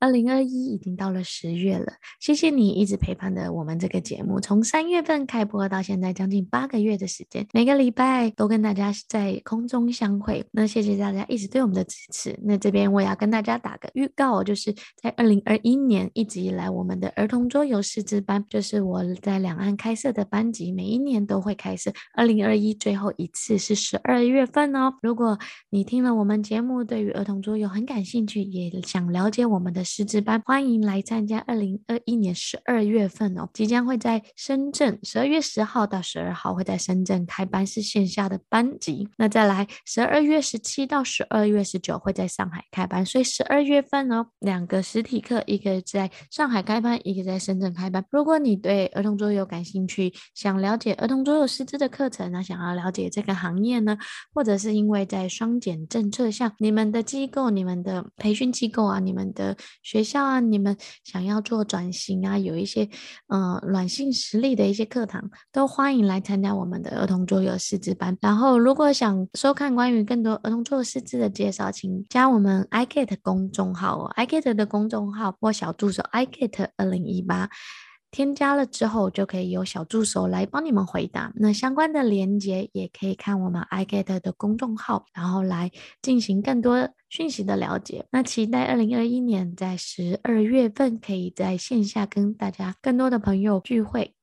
二零二一已经到了十月了，谢谢你一直陪伴着我们这个节目，从三月份开播到现在将近八个月的时间，每个礼拜都跟大家在空中相会。那谢谢大家一直对我们的支持。那这边我也要跟大家打个预告，就是在二零二一年一直以来，我们的儿童桌游师资班，就是我在两岸开设的班级，每一年都会开设。二零二一最后一次是十二月份哦。如果你听了我们节目，对于儿童桌游很感兴趣，也想了解我们的。师资班欢迎来参加，二零二一年十二月份哦，即将会在深圳，十二月十号到十二号会在深圳开班，是线下的班级。那再来十二月十七到十二月十九会在上海开班，所以十二月份哦，两个实体课，一个在上海开班，一个在深圳开班。如果你对儿童桌游感兴趣，想了解儿童桌游师资的课程呢，想要了解这个行业呢，或者是因为在双减政策下，你们的机构、你们的培训机构啊，你们的学校啊，你们想要做转型啊，有一些呃软性实力的一些课堂，都欢迎来参加我们的儿童桌游师资班。然后，如果想收看关于更多儿童桌游师资的介绍，请加我们 iGet 公众号哦，iGet 的公众号或小助手 iGet 二零一八。添加了之后，就可以有小助手来帮你们回答。那相关的链接也可以看我们 iGet 的公众号，然后来进行更多讯息的了解。那期待二零二一年在十二月份可以在线下跟大家更多的朋友聚会。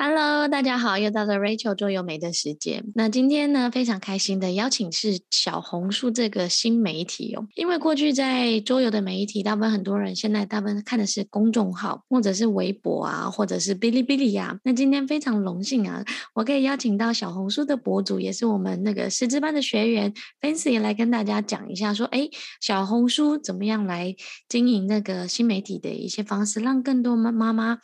Hello，大家好，又到了 Rachel 桌游美的时间。那今天呢，非常开心的邀请是小红书这个新媒体哦。因为过去在桌游的媒体，大部分很多人现在大部分看的是公众号，或者是微博啊，或者是哔哩哔哩呀。那今天非常荣幸啊，我可以邀请到小红书的博主，也是我们那个师资班的学员 Fancy 也来跟大家讲一下，说哎，小红书怎么样来经营那个新媒体的一些方式，让更多妈妈妈。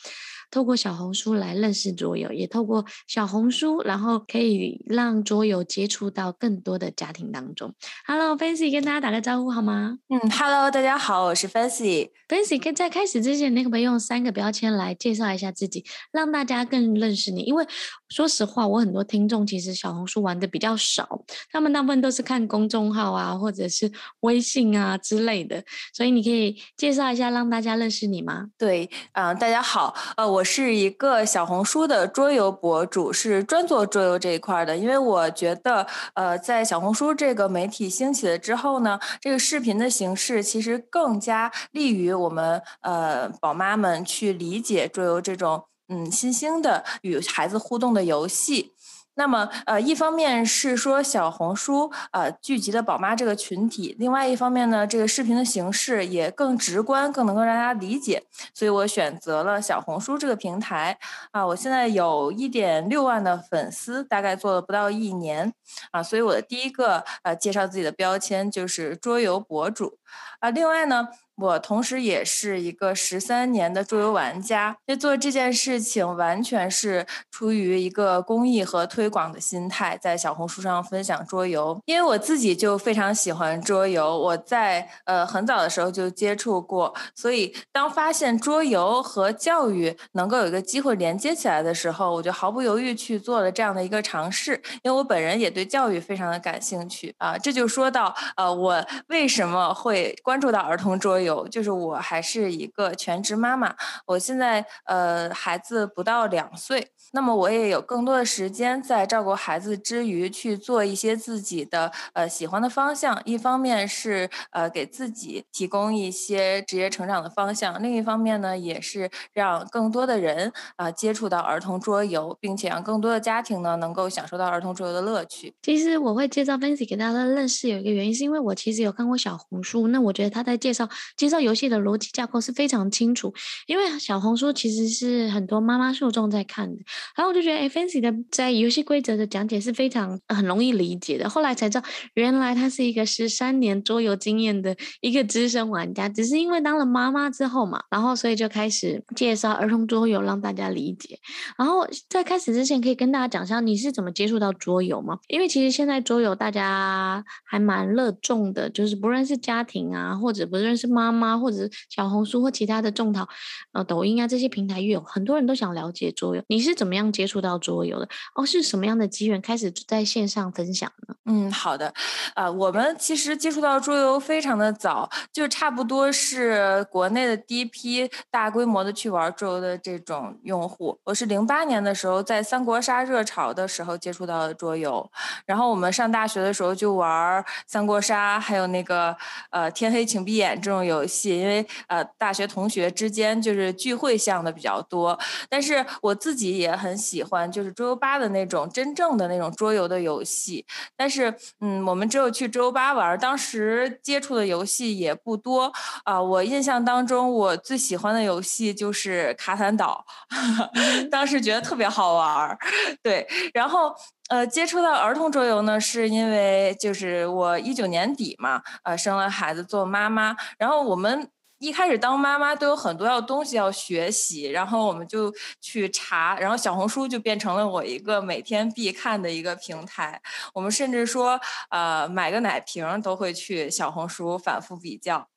透过小红书来认识桌游，也透过小红书，然后可以让桌游接触到更多的家庭当中。Hello，Fancy，跟大家打个招呼好吗？嗯，Hello，大家好，我是 Fancy。Fancy，在开始之前，你可不可以用三个标签来介绍一下自己，让大家更认识你？因为说实话，我很多听众其实小红书玩的比较少，他们大部分都是看公众号啊，或者是微信啊之类的。所以你可以介绍一下，让大家认识你吗？对，嗯、大家好，呃，我。是一个小红书的桌游博主，是专做桌游这一块的。因为我觉得，呃，在小红书这个媒体兴起了之后呢，这个视频的形式其实更加利于我们呃宝妈们去理解桌游这种嗯新兴的与孩子互动的游戏。那么，呃，一方面是说小红书呃聚集的宝妈这个群体，另外一方面呢，这个视频的形式也更直观，更能够让大家理解，所以我选择了小红书这个平台。啊、我现在有一点六万的粉丝，大概做了不到一年，啊、所以我的第一个呃介绍自己的标签就是桌游博主。啊、另外呢。我同时也是一个十三年的桌游玩家，就做这件事情完全是出于一个公益和推广的心态，在小红书上分享桌游。因为我自己就非常喜欢桌游，我在呃很早的时候就接触过，所以当发现桌游和教育能够有一个机会连接起来的时候，我就毫不犹豫去做了这样的一个尝试。因为我本人也对教育非常的感兴趣啊，这就说到呃我为什么会关注到儿童桌游。有，就是我还是一个全职妈妈，我现在呃孩子不到两岁，那么我也有更多的时间在照顾孩子之余去做一些自己的呃喜欢的方向，一方面是呃给自己提供一些职业成长的方向，另一方面呢也是让更多的人啊、接触到儿童桌游，并且让更多的家庭呢能够享受到儿童桌游的乐趣。其实我会介绍 Fancy 给大家认识，有一个原因是因为我其实有看过小红书，那我觉得他在介绍。介绍游戏的逻辑架构是非常清楚，因为小红书其实是很多妈妈受众在看的，然后我就觉得，哎，Fancy 的在游戏规则的讲解是非常很容易理解的。后来才知道，原来他是一个十三年桌游经验的一个资深玩家，只是因为当了妈妈之后嘛，然后所以就开始介绍儿童桌游让大家理解。然后在开始之前，可以跟大家讲一下你是怎么接触到桌游吗？因为其实现在桌游大家还蛮热衷的，就是不论是家庭啊，或者不论是妈。妈妈或者是小红书或其他的种桃、呃抖音啊这些平台，有很多人都想了解桌游。你是怎么样接触到桌游的？哦，是什么样的机缘开始在线上分享呢？嗯，好的，啊、我们其实接触到桌游非常的早，就差不多是国内的第一批大规模的去玩桌游的这种用户。我是零八年的时候在三国杀热潮的时候接触到的桌游，然后我们上大学的时候就玩三国杀，还有那个呃天黑请闭眼这种游戏，因为呃大学同学之间就是聚会项的比较多，但是我自己也很喜欢就是桌游吧的那种真正的那种桌游的游戏，但是嗯我们只有去桌游吧玩，当时接触的游戏也不多。啊、呃，我印象当中我最喜欢的游戏就是卡坦岛。当时觉得特别好玩儿，对，然后呃接触到儿童桌游呢，是因为就是我一九年底嘛，呃生了孩子做妈妈，然后我们一开始当妈妈都有很多要东西要学习，然后我们就去查，然后小红书就变成了我一个每天必看的一个平台，我们甚至说呃买个奶瓶都会去小红书反复比较。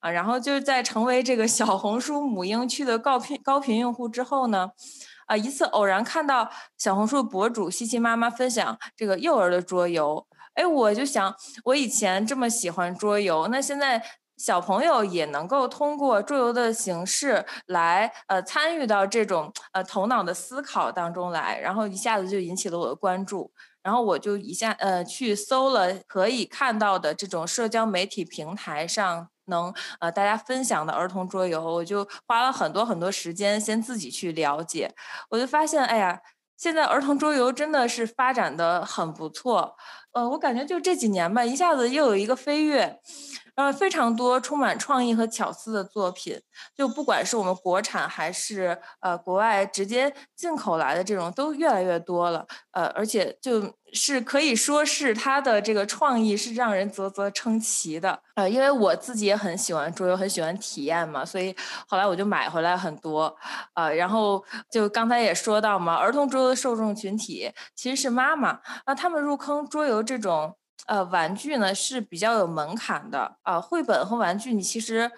啊，然后就在成为这个小红书母婴区的高频高频用户之后呢，啊，一次偶然看到小红书博主西西妈妈分享这个幼儿的桌游，哎，我就想，我以前这么喜欢桌游，那现在小朋友也能够通过桌游的形式来呃参与到这种呃头脑的思考当中来，然后一下子就引起了我的关注，然后我就一下呃去搜了可以看到的这种社交媒体平台上。能呃，大家分享的儿童桌游，我就花了很多很多时间先自己去了解，我就发现，哎呀，现在儿童桌游真的是发展的很不错，呃，我感觉就这几年吧，一下子又有一个飞跃。呃，非常多充满创意和巧思的作品，就不管是我们国产还是呃国外直接进口来的这种，都越来越多了。呃，而且就是可以说是它的这个创意是让人啧啧称奇的。呃，因为我自己也很喜欢桌游，很喜欢体验嘛，所以后来我就买回来很多。呃，然后就刚才也说到嘛，儿童桌游的受众群体其实是妈妈，那他们入坑桌游这种。呃，玩具呢是比较有门槛的啊。呃，绘本和玩具，你其实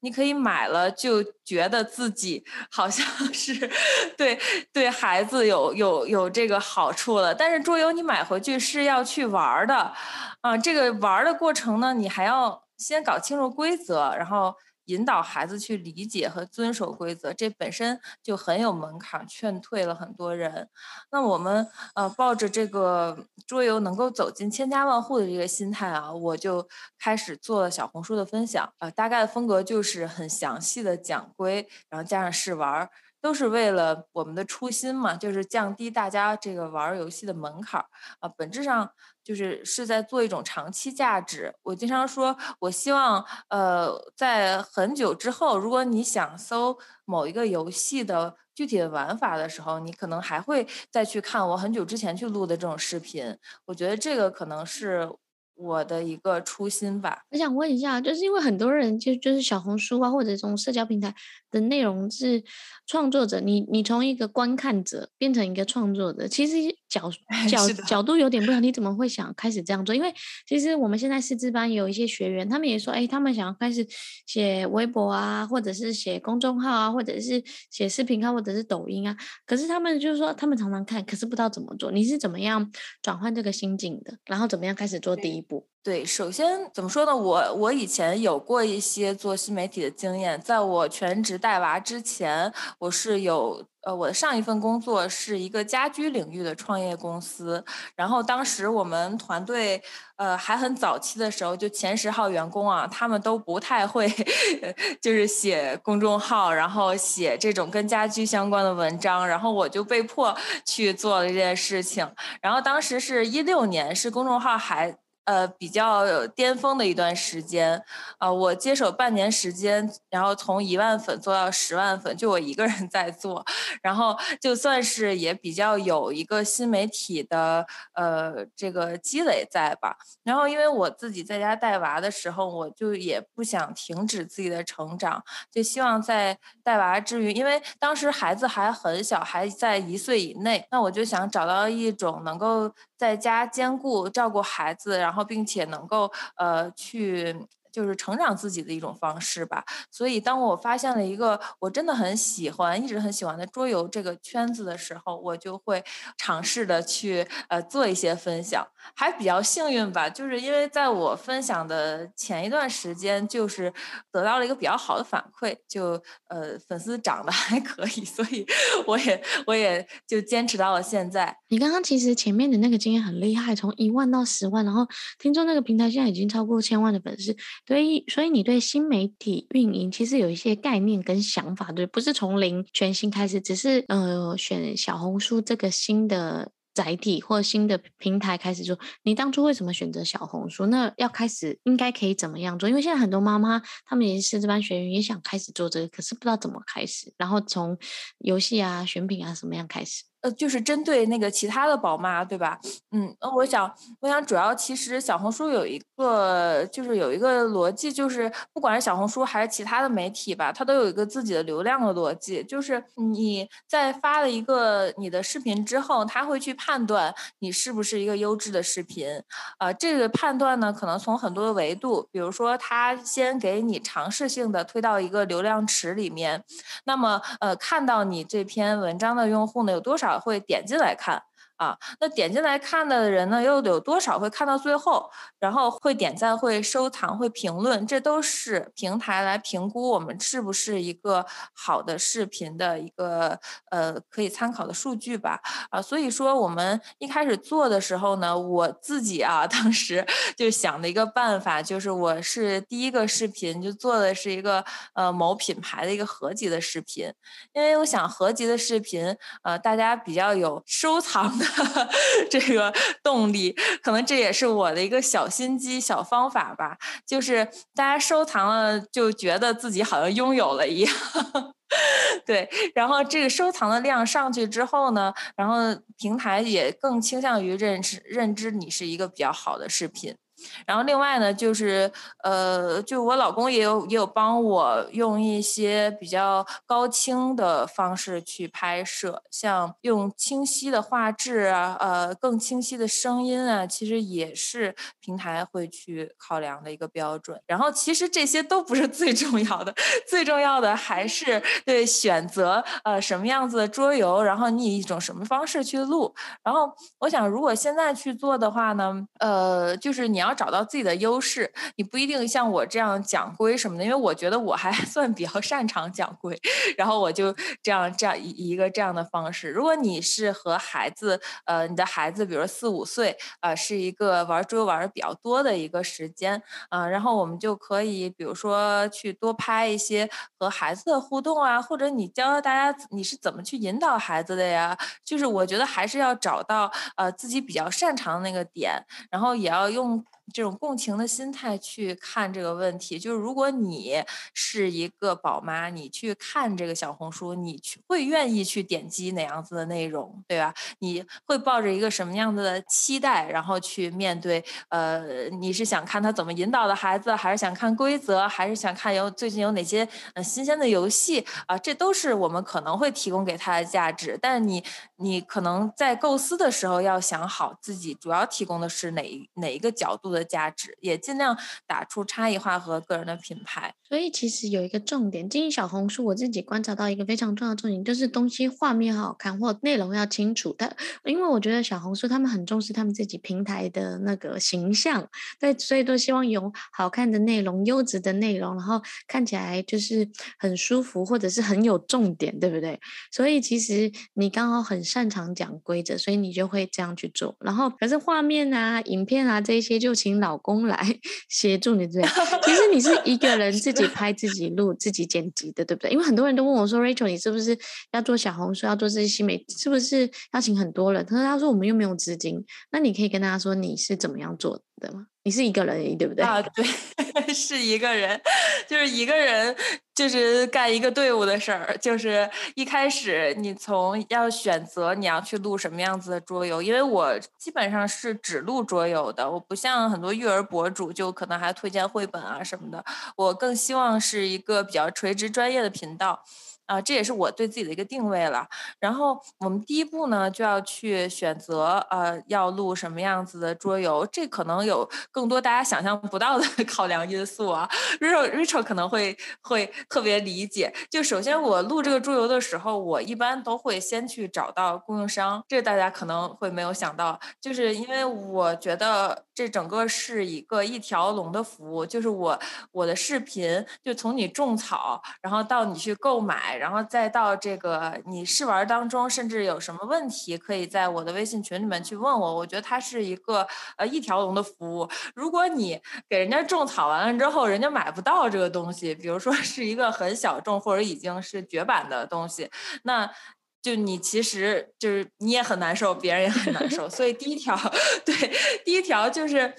你可以买了，就觉得自己好像 是对对孩子有有有这个好处了。但是桌游你买回去是要去玩的，啊，这个玩的过程呢，你还要先搞清楚规则，然后。引导孩子去理解和遵守规则，这本身就很有门槛，劝退了很多人。那我们呃抱着这个桌游能够走进千家万户的这个心态啊，我就开始做了小红书的分享。呃，大概的风格就是很详细的讲规，然后加上试玩，都是为了我们的初心嘛，就是降低大家这个玩游戏的门槛。啊、本质上。就是是在做一种长期价值。我经常说，我希望，呃，在很久之后，如果你想搜某一个游戏的具体的玩法的时候，你可能还会再去看我很久之前去录的这种视频。我觉得这个可能是我的一个初心吧。我想问一下，就是因为很多人就就是小红书啊，或者这种社交平台的内容是创作者，你你从一个观看者变成一个创作者，其实。角 角角度有点不同，你怎么会想开始这样做？因为其实我们现在师资班有一些学员，他们也说，哎，他们想要开始写微博啊，或者是写公众号啊，或者是写视频号，或者是抖音啊。可是他们就是说，他们常常看，可是不知道怎么做。你是怎么样转换这个心境的？然后怎么样开始做第一步？对，对，首先怎么说呢？我我以前有过一些做新媒体的经验，在我全职带娃之前，我是有。呃，我的上一份工作是一个家居领域的创业公司，然后当时我们团队呃还很早期的时候，就前十号员工啊，他们都不太会，就是写公众号，然后写这种跟家居相关的文章，然后我就被迫去做了这件事情，然后当时是一六年，是公众号还。呃，比较巅峰的一段时间，啊、呃，我接手半年时间，然后从一万粉做到十万粉，就我一个人在做，然后就算是也比较有一个新媒体的呃这个积累在吧。然后因为我自己在家带娃的时候，我就也不想停止自己的成长，就希望在带娃之余，因为当时孩子还很小，还在一岁以内，那我就想找到一种能够在家兼顾照顾孩子，然后并且能够呃去就是成长自己的一种方式吧。所以，当我发现了一个我真的很喜欢、一直很喜欢的桌游这个圈子的时候，我就会尝试的去呃做一些分享。还比较幸运吧，就是因为在我分享的前一段时间，就是得到了一个比较好的反馈，就呃粉丝涨得还可以，所以 我也我也就坚持到了现在。你刚刚其实前面的那个经验很厉害，从一万到十万，然后听说那个平台现在已经超过千万的粉丝，所以所以你对新媒体运营其实有一些概念跟想法，对，不是从零全新开始，只是呃选小红书这个新的。载体或新的平台开始做，你当初为什么选择小红书？那要开始应该可以怎么样做？因为现在很多妈妈她们也是师资班学员，也想开始做这个，可是不知道怎么开始。然后从游戏啊、选品啊什么样开始？呃，就是针对那个其他的宝妈，对吧？嗯，那，我想，我想主要其实小红书有一个，就是有一个逻辑，就是不管是小红书还是其他的媒体吧，它都有一个自己的流量的逻辑，就是你在发了一个你的视频之后，它会去判断你是不是一个优质的视频，啊，呃，这个判断呢，可能从很多维度，比如说它先给你尝试性的推到一个流量池里面，那么呃，看到你这篇文章的用户呢，有多少？会点进来看。啊，那点进来看的人呢，又有多少会看到最后？然后会点赞、会收藏、会评论，这都是平台来评估我们是不是一个好的视频的一个呃可以参考的数据吧。啊，所以说我们一开始做的时候呢，我自己啊，当时就想的一个办法，就是我是第一个视频就做的是一个呃某品牌的一个合集的视频，因为我想合集的视频呃大家比较有收藏的。这个动力，可能这也是我的一个小心机、小方法吧。就是大家收藏了，就觉得自己好像拥有了一样。对，然后这个收藏的量上去之后呢，然后平台也更倾向于认识、认知你是一个比较好的视频。然后另外呢，就是呃，就我老公也有也有帮我用一些比较高清的方式去拍摄，像用清晰的画质啊，呃，更清晰的声音啊，其实也是平台会去考量的一个标准。然后其实这些都不是最重要的，最重要的还是对选择呃什么样子的桌游，然后你以一种什么方式去录。然后我想，如果现在去做的话呢，呃，就是你要。找到自己的优势，你不一定像我这样讲归什么的，因为我觉得我还 算比较擅长讲归，然后我就这样这样一一个这样的方式。如果你是和孩子，呃，你的孩子，比如四五岁，呃，是一个玩桌游玩的比较多的一个时间，呃，然后我们就可以，比如说去多拍一些和孩子的互动啊，或者你教大家你是怎么去引导孩子的呀？就是我觉得还是要找到呃自己比较擅长的那个点，然后也要用。这种共情的心态去看这个问题，就是如果你是一个宝妈，你去看这个小红书，你去会愿意去点击哪样子的内容，对吧？你会抱着一个什么样子的期待，然后去面对？呃，你是想看他怎么引导的孩子，还是想看规则，还是想看有最近有哪些呃新鲜的游戏啊？这都是我们可能会提供给他的价值。但你你可能在构思的时候要想好自己主要提供的是哪哪一个角度的。价值也尽量打出差异化和个人的品牌。所以其实有一个重点，经营小红书，我自己观察到一个非常重要的重点，就是东西画面好看或内容要清楚。但因为我觉得小红书他们很重视他们自己平台的那个形象，对，所以都希望有好看的内容、优质的内容，然后看起来就是很舒服或者是很有重点，对不对？所以其实你刚好很擅长讲规则，所以你就会这样去做。然后可是画面啊、影片啊这些就请老公来 协助你，对。其实你是一个人自己拍、自己录、自己剪辑的，对不对？因为很多人都问我说：“Rachel，你是不是要做小红书，要做这些新媒体，是不是要请很多人？”他说他说：“我们又没有资金。”那你可以跟大家说你是怎么样做的吗？你是一个人，对不对？啊，对，是一个人，就是一个人，就是干一个队伍的事儿。就是一开始你从要选择你要去录什么样子的桌游，因为我基本上是只录桌游的，我不像很多育儿博主，就可能还推荐绘本啊什么的。我更希望是一个比较垂直专业的频道。啊，这也是我对自己的一个定位了。然后我们第一步呢，就要去选择呃要录什么样子的桌游，这可能有更多大家想象不到的 考量因素啊。Rachel Rachel 可能会会特别理解。就首先我录这个桌游的时候，我一般都会先去找到供应商，这大家可能会没有想到，就是因为我觉得这整个是一个一条龙的服务，就是我我的视频就从你种草，然后到你去购买，然后再到这个你试玩当中，甚至有什么问题，可以在我的微信群里面去问我。我觉得它是一个呃一条龙的服务。如果你给人家种草完了之后，人家买不到这个东西，比如说 是一个很小众或者已经是绝版的东西，那就你其实就是你也很难受，别人也很难受。所以第一条，对，第一条就是。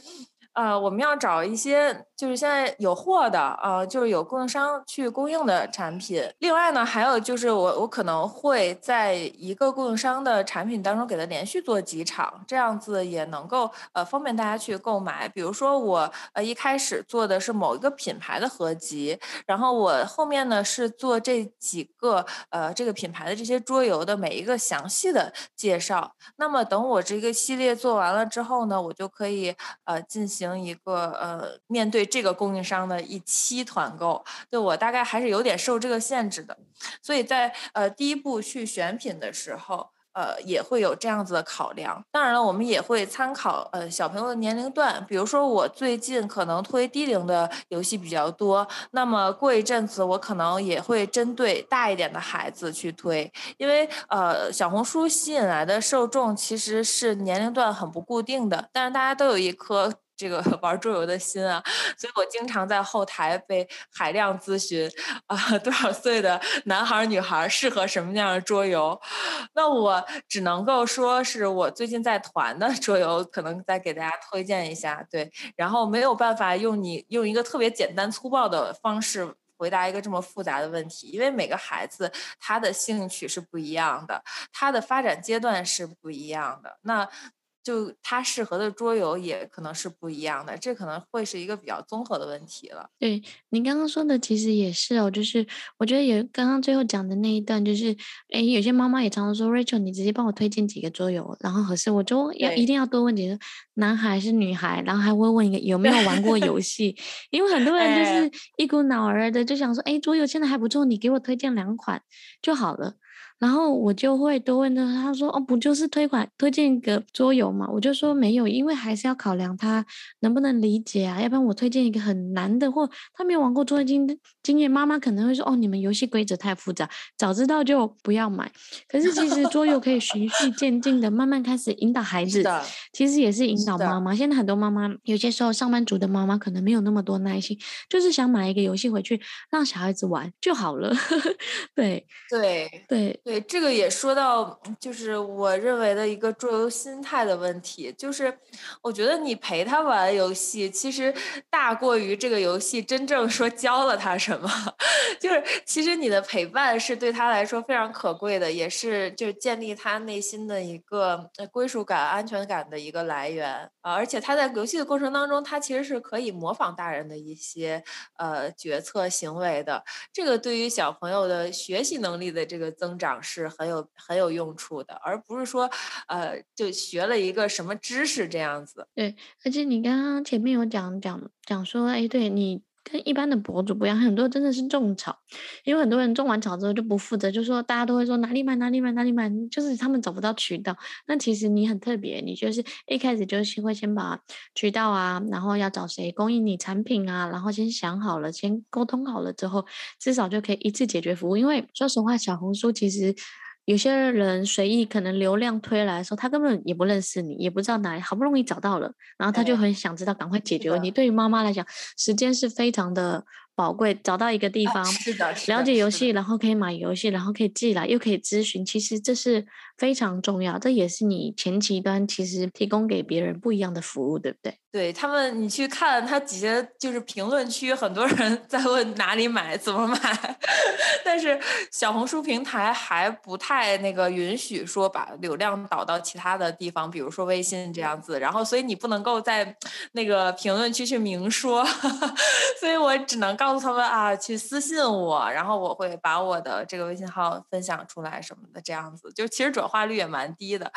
呃，我们要找一些就是现在有货的，呃，就是有供应商去供应的产品。另外呢，还有就是我我可能会在一个供应商的产品当中给它连续做几场，这样子也能够呃方便大家去购买。比如说我呃一开始做的是某一个品牌的合集，然后我后面呢是做这几个呃这个品牌的这些桌游的每一个详细的介绍。那么等我这个系列做完了之后呢，我就可以呃进行。行一个呃，面对这个供应商的一期团购，对我大概还是有点受这个限制的，所以在呃第一步去选品的时候。呃，也会有这样子的考量。当然了，我们也会参考呃小朋友的年龄段。比如说，我最近可能推低龄的游戏比较多，那么过一阵子我可能也会针对大一点的孩子去推。因为呃，小红书吸引来的受众其实是年龄段很不固定的，但是大家都有一颗。这个 玩桌游的心啊，所以我经常在后台被海量咨询啊，多少岁的男孩女孩适合什么样的桌游？那我只能够说是我最近在团的桌游，可能再给大家推荐一下。对，然后没有办法用你用一个特别简单粗暴的方式回答一个这么复杂的问题，因为每个孩子他的兴趣是不一样的，他的发展阶段是不一样的。那。就它适合的桌游也可能是不一样的，这可能会是一个比较综合的问题了。对，您刚刚说的其实也是哦，就是我觉得也刚刚最后讲的那一段，就是哎，有些妈妈也常常说，Rachel，你直接帮我推荐几个桌游，然后合适我就要一定要多问几个，男孩还是女孩，然后还会问一个有没有玩过游戏，因为很多人就是一股脑儿的就想说，哎，桌游现在还不错，你给我推荐两款就好了。然后我就会多问他，他说：“哦，不就是推广推荐一个桌游嘛？”我就说没有，因为还是要考量他能不能理解啊。要不然我推荐一个很难的，或他没有玩过桌游经经验，妈妈可能会说：“哦，你们游戏规则太复杂，早知道就不要买。”可是其实桌游可以循序渐进的慢慢开始引导孩子，其实也是引导妈妈。现在很多妈妈有些时候上班族的妈妈可能没有那么多耐心，就是想买一个游戏回去让小孩子玩就好了。对 对对。对对，这个也说到，就是我认为的一个桌游心态的问题，就是我觉得你陪他玩游戏，其实大过于这个游戏真正说教了他什么。什么 就是其实你的陪伴是对他来说非常可贵的，也是就是建立他内心的一个归属感、安全感的一个来源啊。而且他在游戏的过程当中，他其实是可以模仿大人的一些呃决策行为的。这个对于小朋友的学习能力的这个增长。是很有很有用处的，而不是说，呃，就学了一个什么知识这样子。对，而且你刚刚前面有讲讲讲说，哎，对你。跟一般的博主不一样，很多真的是种草，因为很多人种完草之后就不负责，就说大家都会说哪里买哪里买哪里买，就是他们找不到渠道。那其实你很特别，你就是一开始就是会先把渠道啊，然后要找谁供应你产品啊，然后先想好了，先沟通好了之后，至少就可以一次解决服务。因为说实话，小红书其实。有些人随意可能流量推来的时候，他根本也不认识你，也不知道哪里，好不容易找到了，然后他就很想知道赶快解决问题。对于妈妈来讲，时间是非常的宝贵，找到一个地方，是的，了解游戏，然后可以买游戏，然后可以寄来，又可以咨询，其实这是非常重要，这也是你前期端其实提供给别人不一样的服务，对不对？对他们，你去看他底下就是评论区，很多人 在问哪里买、怎么买，但是小红书平台还不太那个允许说把流量导到其他的地方，比如说微信这样子，然后所以你不能够在那个评论区去明说，所以我只能告诉他们啊，去私信我，然后我会把我的这个微信号分享出来什么的，这样子就其实转化率也蛮低的。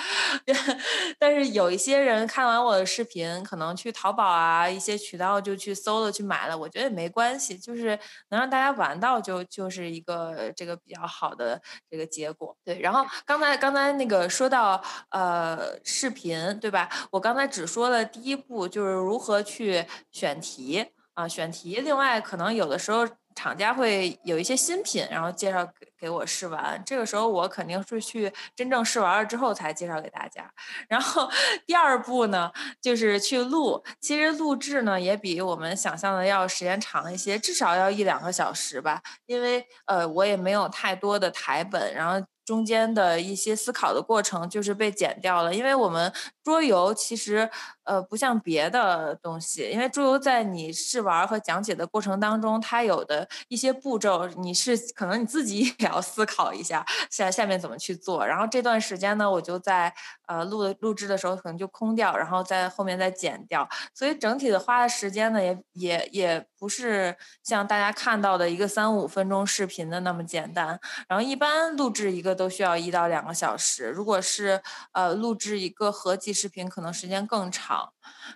但是有一些人看完我的视频，可能去淘宝啊一些渠道就去搜了去买了，我觉得也没关系，就是能让大家玩到就就是一个这个比较好的这个结果。对，然后刚才刚才那个说到呃视频对吧？我刚才只说了第一步，就是如何去选题。啊，选题。另外，可能有的时候厂家会有一些新品，然后介绍给给我试玩。这个时候，我肯定是去真正试玩了之后才介绍给大家。然后 第二步呢，就是去录。其实录制呢，也比我们想象的要时间长一些，至少要一两个小时吧。因为呃，我也没有太多的台本，然后。中间的一些思考的过程就是被剪掉了，因为我们桌游其实呃不像别的东西，因为桌游在你试玩和讲解的过程当中，它有的一些步骤你是可能你自己 也要思考一下，下下面怎么去做。然后这段时间呢，我就在呃录录制的时候可能就空掉，然后在后面再剪掉，所以整体的花的时间呢也也也不是像大家看到的一个三五分钟视频的那么简单。然后一般录制一个。都需要一到两个小时，如果是呃录制一个合集视频，可能时间更长。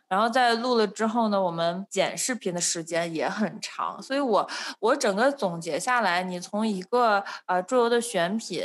然后在录了之后呢，我们剪视频的时间也很长。所以我我整个总结下来，你从一个呃桌游的选品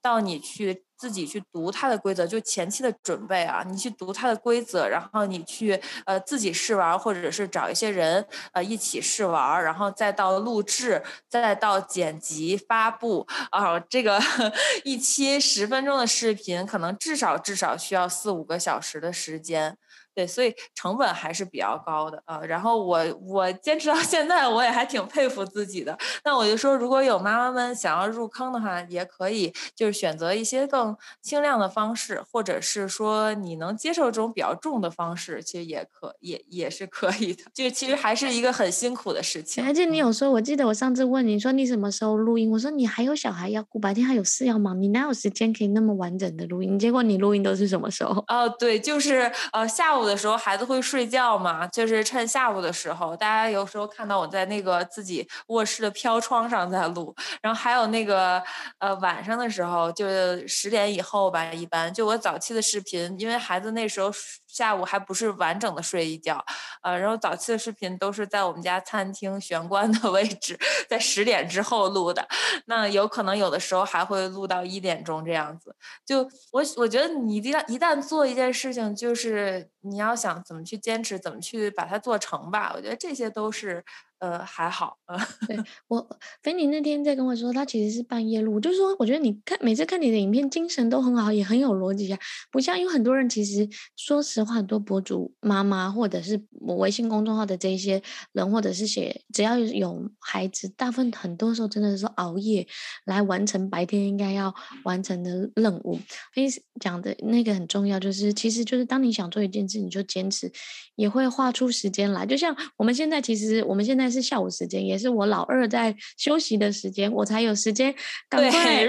到你去。自己去读它的规则，就前期的准备啊，你去读它的规则，然后你去呃自己试玩，或者是找一些人呃一起试玩，然后再到录制，再到剪辑发布啊，这个 一期十分钟的视频，可能至少至少需要四五个小时的时间。对，所以成本还是比较高的啊。然后我我坚持到现在，我也还挺佩服自己的。那我就说，如果有妈妈们想要入坑的话，也可以就是选择一些更轻量的方式，或者是说你能接受这种比较重的方式，其实也可也也是可以的。就其实还是一个很辛苦的事情。而且你有时候，我记得我上次问你说你什么时候录音，我说你还有小孩要顾，白天还有事要忙，你哪有时间可以那么完整的录音？结果你录音都是什么时候？哦，对，就是呃下午。的时候孩子会睡觉嘛，就是趁下午的时候，大家有时候看到我在那个自己卧室的飘窗上在录，然后还有那个呃晚上的时候，就十点以后吧，一般就我早期的视频，因为孩子那时候。下午还不是完整的睡一觉，呃，然后早期的视频都是在我们家餐厅玄关的 位置，在十点之后录的，那有可能有的时候还会录到一点钟这样子。就我我觉得你一旦一旦做一件事情，就是你要想怎么去坚持，怎么去把它做成吧。我觉得这些都是。呃，还好，呃，对 我，菲尼那天在跟我说，他其实是半夜录，就是说，我觉得你看每次看你的影片，精神都很好，也很有逻辑啊，不像有很多人，其实说实话，很多博主妈妈或者是我微信公众号的这一些人，或者是写只要有孩子，大部分很多时候真的是熬夜来完成白天应该要完成的任务。所以讲的那个很重要，就是其实就是当你想做一件事，你就坚持，也会画出时间来。就像我们现在，其实我们现在。是下午时间，也是我老二在休息的时间，我才有时间 赶快，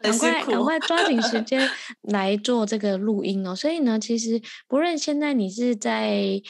赶快赶快抓紧时 间来做这个录音哦。所以呢，其实不论现在你是在。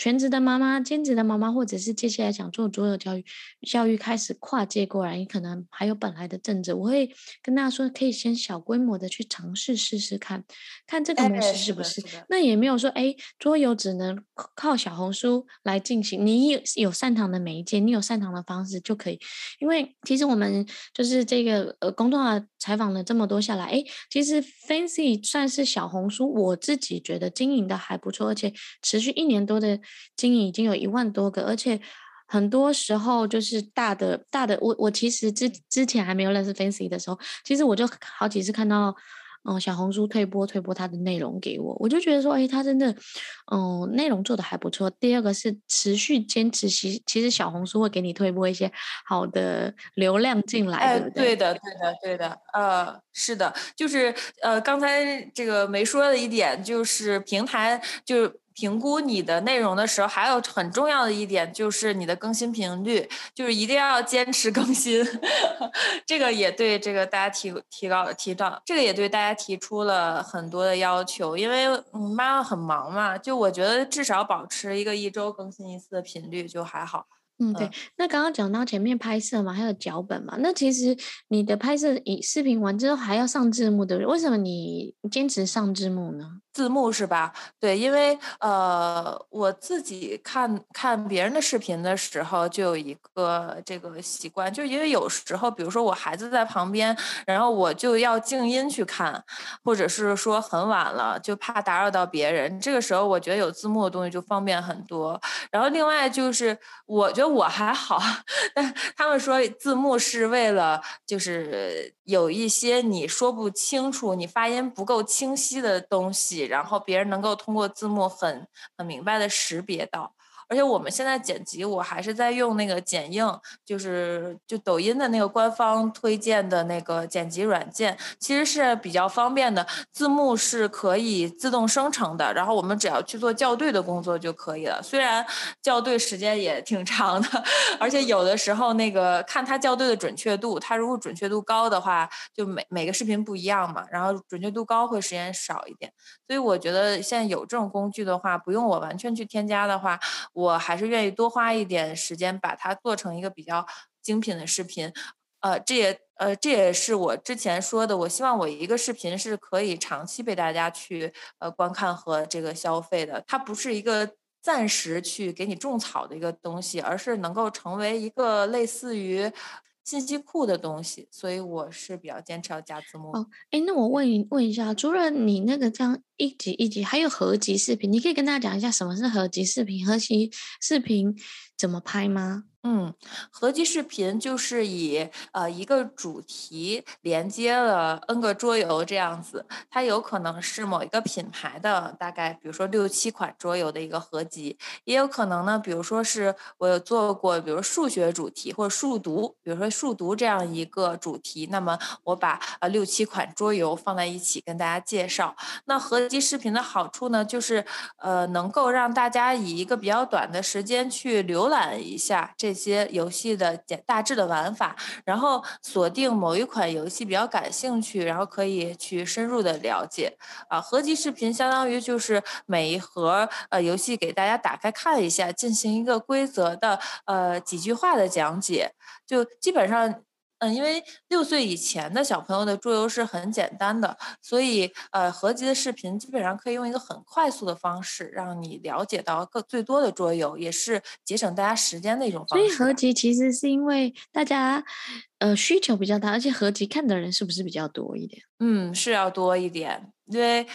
全职的妈妈、兼职的妈妈，或者是接下来想做桌游教育，教育开始跨界过来，你可能还有本来的正职，我会跟大家说，可以先小规模的去尝试试试看，看这个模式是不是。哎、那也没有说，哎，桌游只能靠小红书来进行，你有有擅长的媒介，你有擅长的方式就可以。因为其实我们就是这个呃，公众号采访了这么多下来，哎，其实 Fancy 算是小红书，我自己觉得经营的还不错，而且持续一年多的。经营已经有一万多个，而且很多时候就是大的大的，我我其实之之前还没有认识 Fancy 的时候，其实我就好几次看到，嗯、呃，小红书推播推播他的内容给我，我就觉得说，哎，他真的，嗯、呃，内容做的还不错。第二个是持续坚持，其其实小红书会给你推播一些好的流量进来，哎、对不对？对的，对的，对的，呃，是的，就是呃，刚才这个没说的一点就是平台就。评估你的内容的时候，还有很重要的一点就是你的更新频率，就是一定要坚持更新。这个也对这个大家提提高提到，这个也对大家提出了很多的要求，因为妈妈很忙嘛，就我觉得至少保持一个一周更新一次的频率就还好。嗯，对。那刚刚讲到前面拍摄嘛，还有脚本嘛，那其实你的拍摄以视频完之后还要上字幕的，为什么你坚持上字幕呢？字幕是吧？对，因为呃，我自己看看别人的视频的时候，就有一个这个习惯，就因为有时候，比如说我孩子在旁边，然后我就要静音去看，或者是说很晚了，就怕打扰到别人。这个时候，我觉得有字幕的东西就方便很多。然后另外就是，我觉得我还好，但他们说字幕是为了就是。有一些你说不清楚、你发音不够清晰的东西，然后别人能够通过字幕很很明白的识别到。而且我们现在剪辑，我还是在用那个剪映，就是就抖音的那个官方推荐的那个剪辑软件，其实是比较方便的。字幕是可以自动生成的，然后我们只要去做校对的工作就可以了。虽然校对时间也挺长的，而且有的时候那个看它校对的准确度，它如果准确度高的话，就每每个视频不一样嘛，然后准确度高会时间少一点。所以我觉得现在有这种工具的话，不用我完全去添加的话。我还是愿意多花一点时间把它做成一个比较精品的视频，呃，这也呃这也是我之前说的，我希望我一个视频是可以长期被大家去呃观看和这个消费的，它不是一个暂时去给你种草的一个东西，而是能够成为一个类似于。信息库的东西，所以我是比较坚持要加字幕。哦，哎，那我问一问一下，除了你那个这样一集一集，还有合集视频，你可以跟大家讲一下什么是合集视频？合集视频怎么拍吗？嗯，合集视频就是以呃一个主题连接了 N 个桌游这样子，它有可能是某一个品牌的大概，比如说六七款桌游的一个合集，也有可能呢，比如说是我有做过，比如数学主题或者数独，比如说数独这样一个主题，那么我把呃六七款桌游放在一起跟大家介绍。那合集视频的好处呢，就是呃能够让大家以一个比较短的时间去浏览一下这。些游戏的简大致的玩法，然后锁定某一款游戏比较感兴趣，然后可以去深入的了解。啊，合集视频相当于就是每一盒呃游戏给大家打开看一下，进行一个规则的呃几句话的讲解，就基本上。嗯，因为六岁以前的小朋友的桌游是很简单的，所以呃，合集的视频基本上可以用一个很快速的方式让你了解到更最多的桌游，也是节省大家时间的一种方式。所以合集其实是因为大家呃需求比较大，而且合集看的人是不是比较多一点？嗯，是要多一点，因为。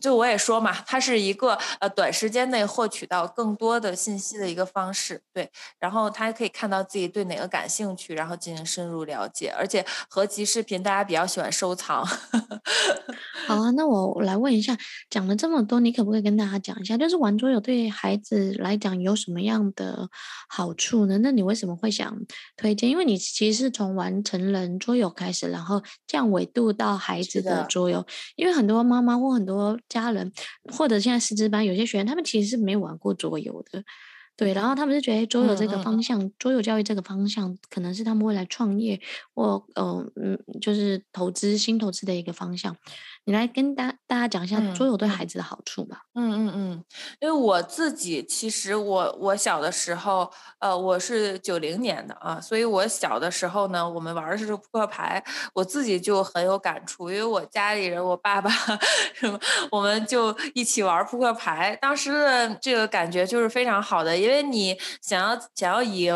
就我也说嘛，它是一个呃短时间内获取到更多的信息的一个方式，对。然后他还可以看到自己对哪个感兴趣，然后进行深入了解。而且合集视频大家比较喜欢收藏。好啊，那我来问一下，讲了这么多，你可不可以跟大家讲一下，就是玩桌游对孩子来讲有什么样的好处呢？那你为什么会想推荐？因为你其实是从玩成人桌游开始，然后降维度到孩子的桌游，因为很多妈妈或很多。家人或者现在师资班有些学员，他们其实是没有玩过桌游的，对，然后他们是觉得桌游这个方向，嗯嗯、桌游教育这个方向，可能是他们未来创业或嗯嗯，就是投资新投资的一个方向。你来跟大大家讲一下桌游对孩子的好处吧。嗯嗯嗯，因为我自己其实我我小的时候，呃，我是九零年的啊，所以我小的时候呢，我们玩的是扑克牌，我自己就很有感触，因为我家里人，我爸爸 什么，我们就一起玩扑克牌，当时的这个感觉就是非常好的，因为你想要想要赢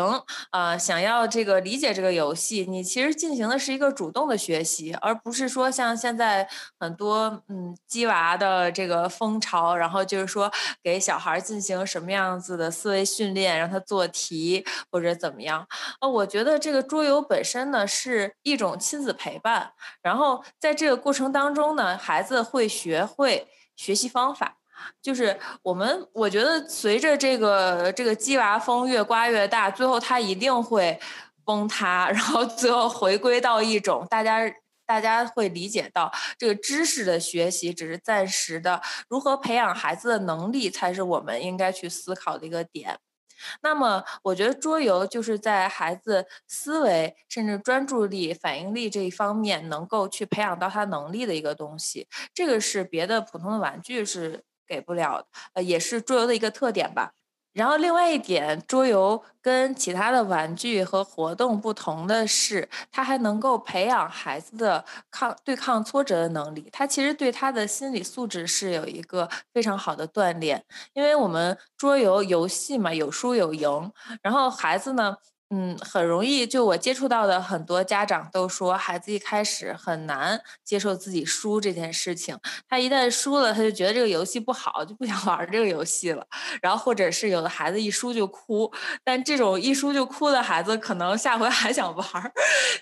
啊、呃，想要这个理解这个游戏，你其实进行的是一个主动的学习，而不是说像现在很。多嗯，鸡娃的这个风潮，然后就是说给小孩进行什么样子的思维训练，让他做题或者怎么样。呃，我觉得这个桌游本身呢是一种亲子陪伴，然后在这个过程当中呢，孩子会学会学习方法。就是我们，我觉得随着这个这个鸡娃风越刮越大，最后他一定会崩塌，然后最后回归到一种大家。大家会理解到，这个知识的学习只是暂时的，如何培养孩子的能力才是我们应该去思考的一个点。那么，我觉得桌游就是在孩子思维、甚至专注力、反应力这一方面，能够去培养到他能力的一个东西。这个是别的普通的玩具是给不了，呃，也是桌游的一个特点吧。然后另外一点，桌游跟其他的玩具和活动不同的是，它还能够培养孩子的抗对抗挫折的能力。它其实对他的心理素质是有一个非常好的锻炼，因为我们桌游游戏嘛，有输有赢，然后孩子呢。嗯，很容易。就我接触到的很多家长都说，孩子一开始很难接受自己输这件事情。他一旦输了，他就觉得这个游戏不好，就不想玩这个游戏了。然后或者是有的孩子一输就哭，但这种一输就哭的孩子，可能下回还想玩。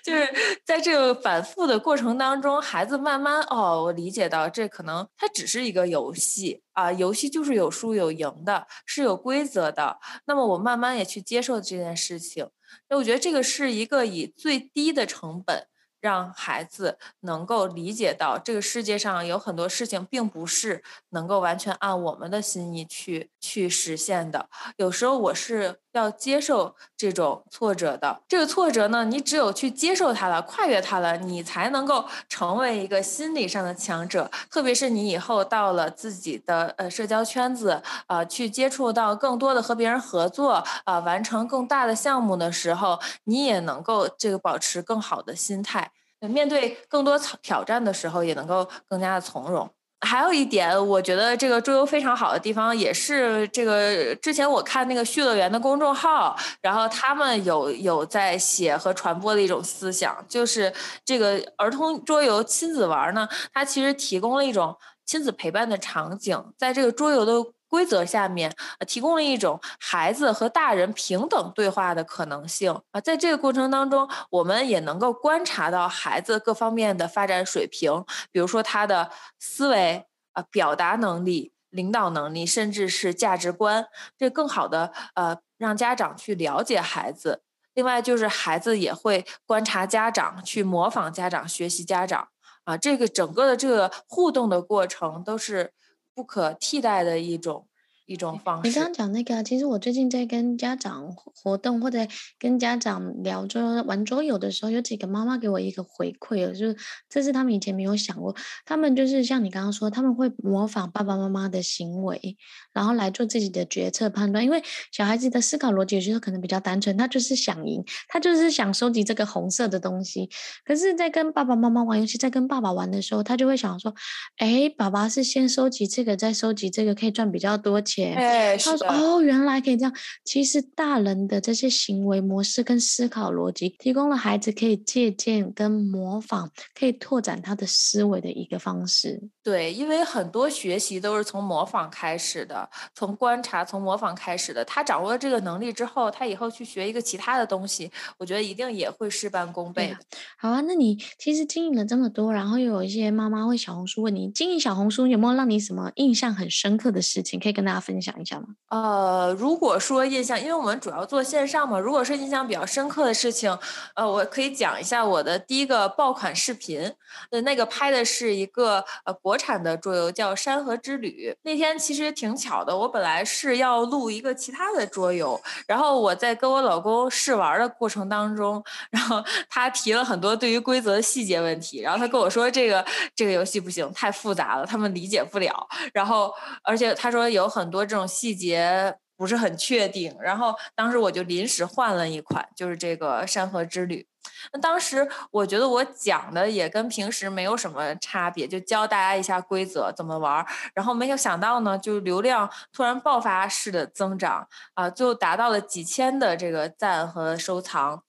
就是在这个反复的过程当中，孩子慢慢哦，我理解到这可能它只是一个游戏。啊，游戏就是有输有赢的，是有规则的。那么我慢慢也去接受这件事情，那我觉得这个是一个以最低的成本，让孩子能够理解到这个世界上有很多事情并不是能够完全按我们的心意去去实现的。有时候我是。要接受这种挫折的，这个挫折呢，你只有去接受它了，跨越它了，你才能够成为一个心理上的强者。特别是你以后到了自己的呃社交圈子，呃，去接触到更多的和别人合作，啊、呃，完成更大的项目的时候，你也能够这个保持更好的心态，面对更多挑战的时候，也能够更加的从容。还有一点，我觉得这个桌游非常好的地方，也是这个之前我看那个旭乐园的公众号，然后他们有有在写和传播的一种思想，就是这个儿童桌游亲子玩呢，它其实提供了一种亲子陪伴的场景，在这个桌游的规则下面，提供了一种孩子和大人平等对话的可能性啊，在这个过程当中，我们也能够观察到孩子各方面的发展水平，比如说他的思维啊、表达能力、领导能力，甚至是价值观，这更好的呃让家长去了解孩子。另外就是孩子也会观察家长，去模仿家长，学习家长啊，这个整个的这个互动的过程都是。不可替代的一种一种方式。你刚刚讲那个，其实我最近在跟家长活动或者跟家长聊桌玩桌游的时候，有几个妈妈给我一个回馈，就是这是他们以前没有想过，他们就是像你刚刚说，他们会模仿爸爸妈妈的行为，然后来做自己的决策判断。因为小孩子的思考逻辑有时候可能比较单纯，他就是想赢，他就是想收集这个红色的东西。可是，在跟爸爸妈妈玩游戏，在跟爸爸玩的时候，他就会想说，哎，爸爸是先收集这个，再收集这个，可以赚比较多钱。哎，他说：“哦，原来可以这样。其实大人的这些行为模式跟思考逻辑，提供了孩子可以借鉴跟模仿，可以拓展他的思维的一个方式。对，因为很多学习都是从模仿开始的，从观察、从模仿开始的。他掌握了这个能力之后，他以后去学一个其他的东西，我觉得一定也会事半功倍。啊好啊，那你其实经营了这么多，然后又有一些妈妈会小红书问你，经营小红书有没有让你什么印象很深刻的事情，可以跟大家分享一下吗？呃，如果说印象，因为我们主要做线上嘛，如果是印象比较深刻的事情，呃，我可以讲一下我的第一个爆款视频，呃，那个拍的是一个呃国国产的桌游，叫《山河之旅》。那天其实挺巧的，我本来是要录一个其他的桌游，然后我在跟我老公试玩的过程当中，然后 他提了很多对于规则的细节问题，然后他跟我说这个这个游戏不行，太复杂了，他们理解不了。然后而且他说有很多这种细节不是很确定，然后当时我就临时换了一款，就是这个《山河之旅》。那当时我觉得我讲的也跟平时没有什么差别，就教大家一下规则怎么玩。然后没有想到呢，就流量突然爆发式的增长啊，最后达到了几千的这个赞和收藏，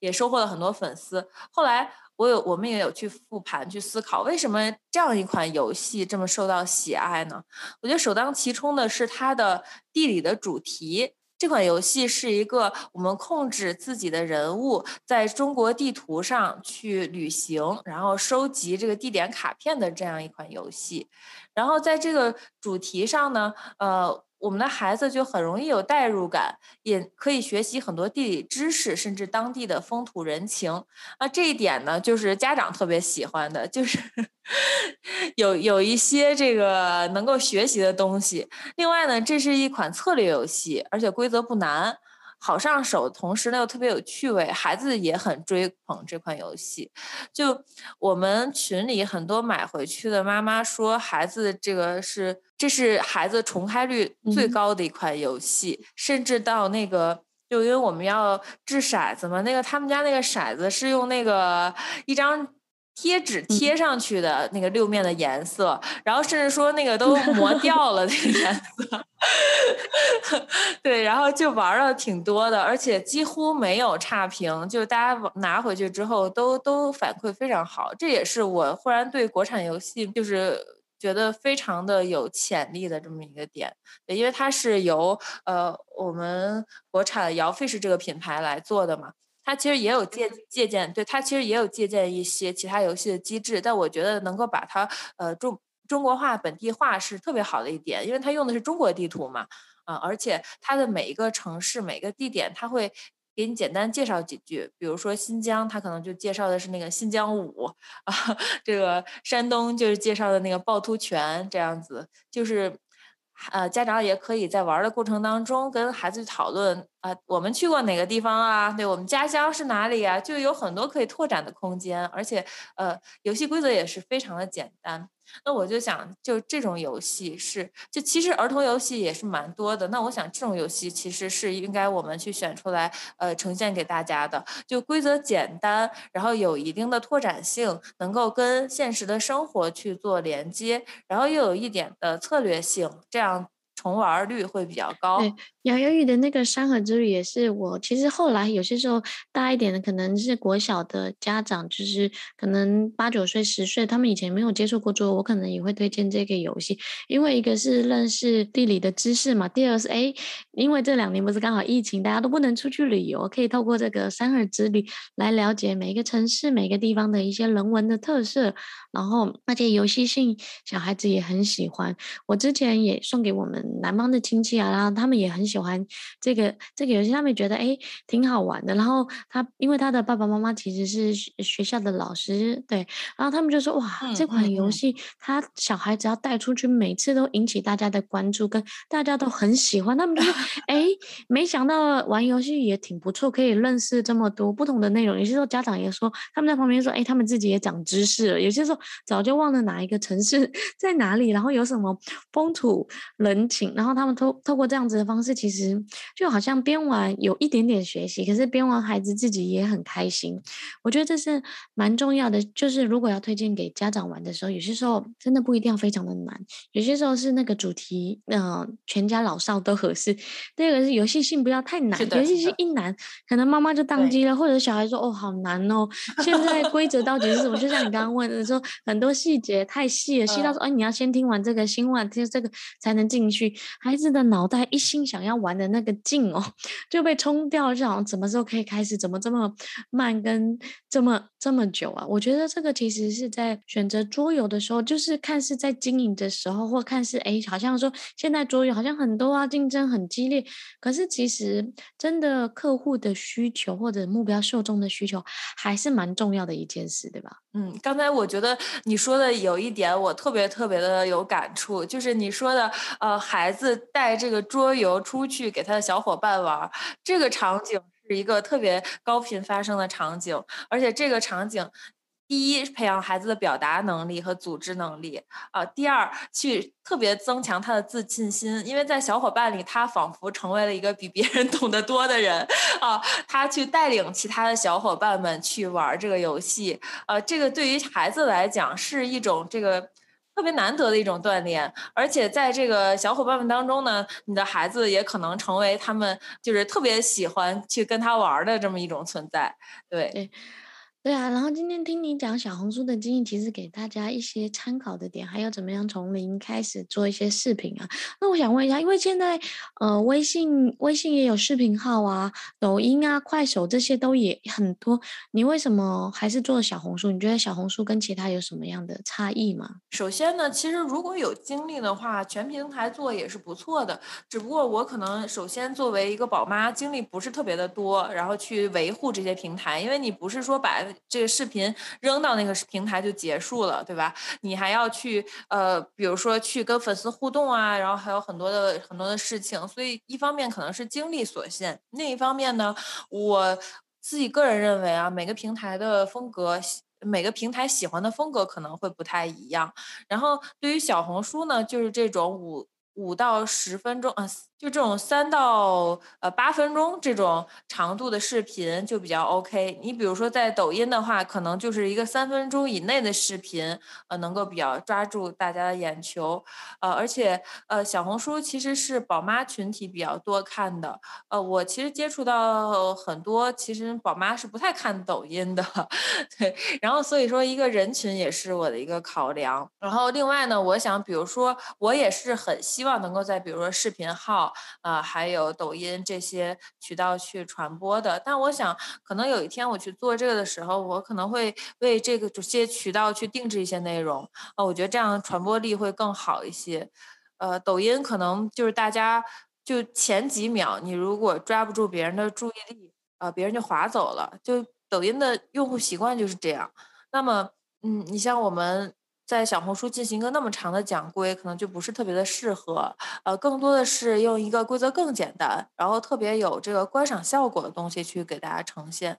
也收获了很多粉丝。后来。我有，我们也有去复盘，去思考为什么这样一款游戏这么受到喜爱呢？我觉得首当其冲的是它的地理的主题。这款游戏是一个我们控制自己的人物在中国地图上去旅行，然后收集这个地点卡片的这样一款游戏。然后在这个主题上呢，呃。我们的孩子就很容易有代入感，也可以学习很多地理知识，甚至当地的风土人情。那这一点呢，就是家长特别喜欢的，就是 有有一些这个能够学习的东西。另外呢，这是一款策略游戏，而且规则不难。好上手，同时呢又特别有趣味，孩子也很追捧这款游戏。就我们群里很多买回去的妈妈说，孩子这个是这是孩子重开率最高的一款游戏，嗯、甚至到那个。就因为我们要掷骰子嘛，那个他们家那个骰子是用那个一张贴纸贴上去的那个六面的颜色，嗯、然后甚至说那个都 磨掉了那个颜色。对，然后就玩了挺多的，而且几乎没有差评，就大家拿回去之后都都反馈非常好，这也是我忽然对国产游戏就是。觉得非常的有潜力的这么一个点，对，因为它是由呃我们国产姚 Fish 这个品牌来做的嘛，它其实也有借借鉴，对，它其实也有借鉴一些其他游戏的机制，但我觉得能够把它呃中中国化本地化是特别好的一点，因为它用的是中国地图嘛，啊、呃，而且它的每一个城市每个地点它会。给你简单介绍几句，比如说新疆，他可能就介绍的是那个新疆舞 啊，这个山东就是介绍的那个趵突泉，这样子，就是，呃，家长也可以在玩的过程当中跟孩子讨论啊，我们去过哪个地方啊？对，我们家乡是哪里啊？就有很多可以拓展的空间，而且呃，游戏规则也是非常的简单。那我就想，就这种游戏是，就其实儿童游戏也是蛮多的。那我想，这种游戏其实是应该我们去选出来，呃，呈现给大家的。就规则简单，然后有一定的拓展性，能够跟现实的生活去做连接，然后又有一点的策略性，这样。重玩率会比较高。对，摇摇玉的那个山河之旅也是我，其实后来有些时候大一点的，可能是国小的家长，就是可能八九岁、十岁，他们以前没有接触过桌游，我可能也会推荐这个游戏，因为一个是认识地理的知识嘛，第二是哎，因为这两年不是刚好疫情，大家都不能出去旅游，可以透过这个山河之旅来了解每一个城市、每个地方的一些人文的特色，然后而且游戏性小孩子也很喜欢。我之前也送给我们。南方的亲戚啊，然后他们也很喜欢这个这个游戏，他们觉得哎挺好玩的。然后他因为他的爸爸妈妈其实是学校的老师，对，然后他们就说哇，嗯、这款游戏他小孩只要带出去，每次都引起大家的关注，跟大家都很喜欢。他们就说诶，没想到玩游戏也挺不错，可以认识这么多不同的内容。有些时候家长也说，他们在旁边说，哎，他们自己也长知识了。有些时候早就忘了哪一个城市 在哪里，然后有什么风土人情。然后他们透透过这样子的方式，其实就好像边玩有一点点学习，可是边玩孩子自己也很开心。我觉得这是蛮重要的。就是如果要推荐给家长玩的时候，有些时候真的不一定要非常的难，有些时候是那个主题，嗯、呃，全家老少都合适。第二个是游戏性不要太难，游戏性一难，可能妈妈就宕机了，或者小孩说哦好难哦，现在规则到底是什么？就像你刚刚问的说，很多细节太细了，细到说哎你要先听完这个，听完听这个才能进去。孩子的脑袋一心想要要玩的那个劲哦，就被冲掉，就好像什么时候可以开始？怎么这么慢，跟这么这么久啊？我觉得这个其实是在选择桌游的时候，就是看似在经营的时候，或看似哎，好像说现在桌游好像很多啊，竞争很激烈。可是其实真的客户的需求或者目标受众的需求，还是蛮重要的一件事，对吧？嗯，刚才我觉得你说的有一点我特别特别的有感触，就是你说的呃，孩子带这个桌游出去给他的小伙伴玩，这个场景是一个特别高频发生的场景，而且这个场景。第一，培养孩子的表达能力和组织能力啊；第二，去特别增强他的自信心，因为在小伙伴里，他仿佛成为了一个比别人 懂得多的人啊。他去带领其他的小伙伴们去玩这个游戏，啊，这个对于孩子来讲是一种这个特别难得的一种锻炼，而且在这个小伙伴们当中呢，你的孩子也可能成为他们就是特别喜欢去跟他玩的这么一种存在，对。对对啊，然后今天听你讲小红书的经验，其实给大家一些参考的点，还有怎么样从零开始做一些视频啊。那我想问一下，因为现在呃微信微信也有视频号啊，抖音啊、快手这些都也很多，你为什么还是做小红书？你觉得小红书跟其他有什么样的差异吗？首先呢，其实如果有精力的话，全平台做也是不错的。只不过我可能首先作为一个宝妈，精力不是特别的多，然后去维护这些平台，因为你不是说把这个视频扔到那个平台就结束了，对吧？你还要去呃，比如说去跟粉丝互动啊，然后还有很多的很多的事情，所以一方面可能是精力所限，另一方面呢，我自己个人认为啊，每个平台的风格，每个平台喜欢的风格可能会不太一样。然后对于小红书呢，就是这种五五到十分钟啊。就这种三到呃八分钟这种长度的视频就比较 OK。你比如说在抖音的话，可能就是一个三分钟以内的视频，呃，能够比较抓住大家的眼球。呃，而且呃，小红书其实是宝妈群体比较多看的。呃，我其实接触到很多，其实宝妈是不太看抖音的。对，然后所以说一个人群也是我的一个考量。然后另外呢，我想比如说我也是很希望能够在比如说视频号。啊、还有抖音这些渠道去传播的，但我想，可能有一天我去做这个的时候，我可能会为这个这些渠道去定制一些内容，啊、我觉得这样传播力会更好一些。呃，抖音可能就是大家就前几秒，你如果抓不住别人的注意力，啊、呃，别人就划走了，就抖音的用户习惯就是这样。那么，嗯，你像我们。在小红书进行一个那么长的讲规，可能就不是特别的适合。呃，更多的是用一个规则更简单，然后特别有这个观赏效果的东西去给大家呈现。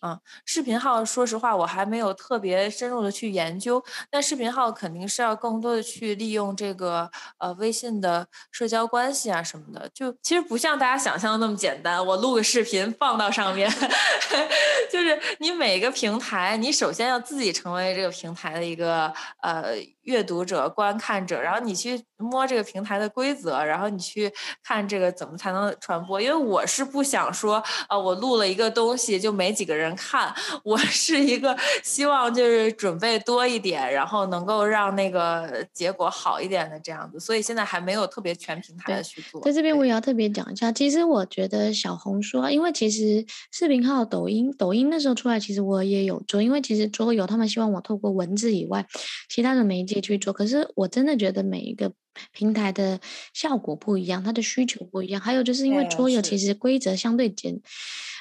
啊，视频号说实话我还没有特别深入的去研究，但视频号肯定是要更多的去利用这个呃微信的社交关系啊什么的，就其实不像大家想象的那么简单，我录个视频放到上面，就是你每个平台，你首先要自己成为这个平台的一个呃。阅读者、观看者，然后你去摸这个平台的规则，然后你去看这个怎么才能传播。因为我是不想说，啊、呃，我录了一个东西就没几个人看。我是一个希望就是准备多一点，然后能够让那个结果好一点的这样子。所以现在还没有特别全平台的去做。在这边我也要特别讲一下，其实我觉得小红书，因为其实视频号、抖音、抖音那时候出来，其实我也有做，因为其实桌游他们希望我透过文字以外，其他的媒介。去做，可是我真的觉得每一个平台的效果不一样，它的需求不一样。还有就是因为桌游其实规则相对简，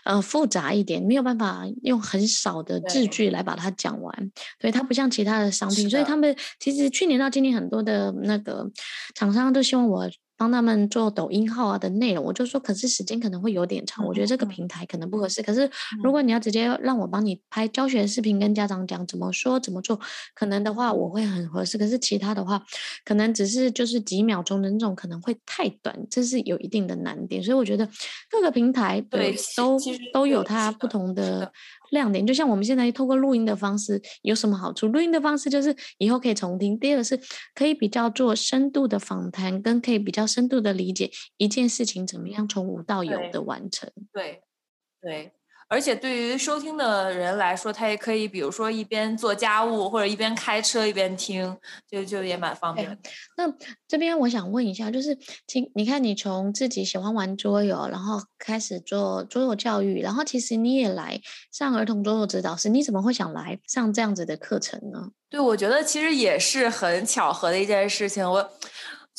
呃，复杂一点，没有办法用很少的字句来把它讲完。对，它不像其他的商品，所以他们其实去年到今年很多的那个厂商都希望我。帮他们做抖音号啊的内容，我就说，可是时间可能会有点长，我觉得这个平台可能不合适。可是如果你要直接让我帮你拍教学视频，跟家长讲怎么说怎么做，可能的话我会很合适。可是其他的话，可能只是就是几秒钟的那种，可能会太短，这是有一定的难点。所以我觉得各个平台对都都有它不同的。亮点就像我们现在透过录音的方式有什么好处？录音的方式就是以后可以重听。第二个是可以比较做深度的访谈，跟可以比较深度的理解一件事情怎么样从无到有的完成。对，对。对而且对于收听的人来说，他也可以，比如说一边做家务或者一边开车一边听，就就也蛮方便。那这边我想问一下，就是听你看，你从自己喜欢玩桌游，然后开始做桌游教育，然后其实你也来上儿童桌游指导师，你怎么会想来上这样子的课程呢？对，我觉得其实也是很巧合的一件事情，我。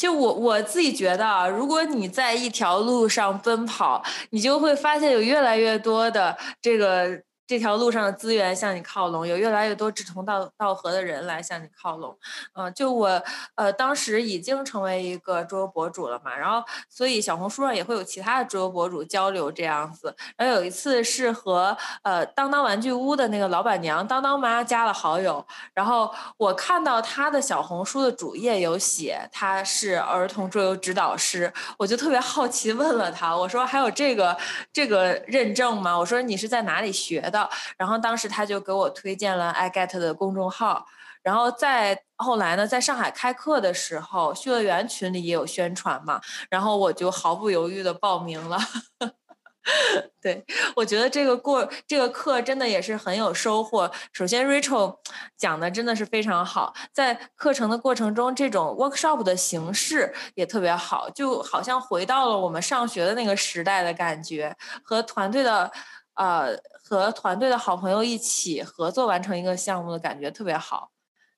就我我自己觉得啊，如果你在一条路上奔跑，你就会发现有越来越多的这个。这条路上的资源向你靠拢，有越来越多志同道道合的人来向你靠拢。嗯、就我呃当时已经成为一个桌游博主了嘛，然后所以小红书上也会有其他的桌游博主交流这样子。然后有一次是和呃当当玩具屋的那个老板娘当当妈加了好友，然后我看到她的小红书的主页有写她是儿童桌游指导师，我就特别好奇问了她，我说还有这个这个认证吗？我说你是在哪里学的？然后当时他就给我推荐了 iGet 的公众号，然后在后来呢，在上海开课的时候，旭乐园群里也有宣传嘛，然后我就毫不犹豫的报名了。对，我觉得这个过这个课真的也是很有收获。首先，Rachel 讲的真的是非常好，在课程的过程中，这种 workshop 的形式也特别好，就好像回到了我们上学的那个时代的感觉，和团队的。呃，和团队的好朋友一起合作完成一个项目的感觉特别好，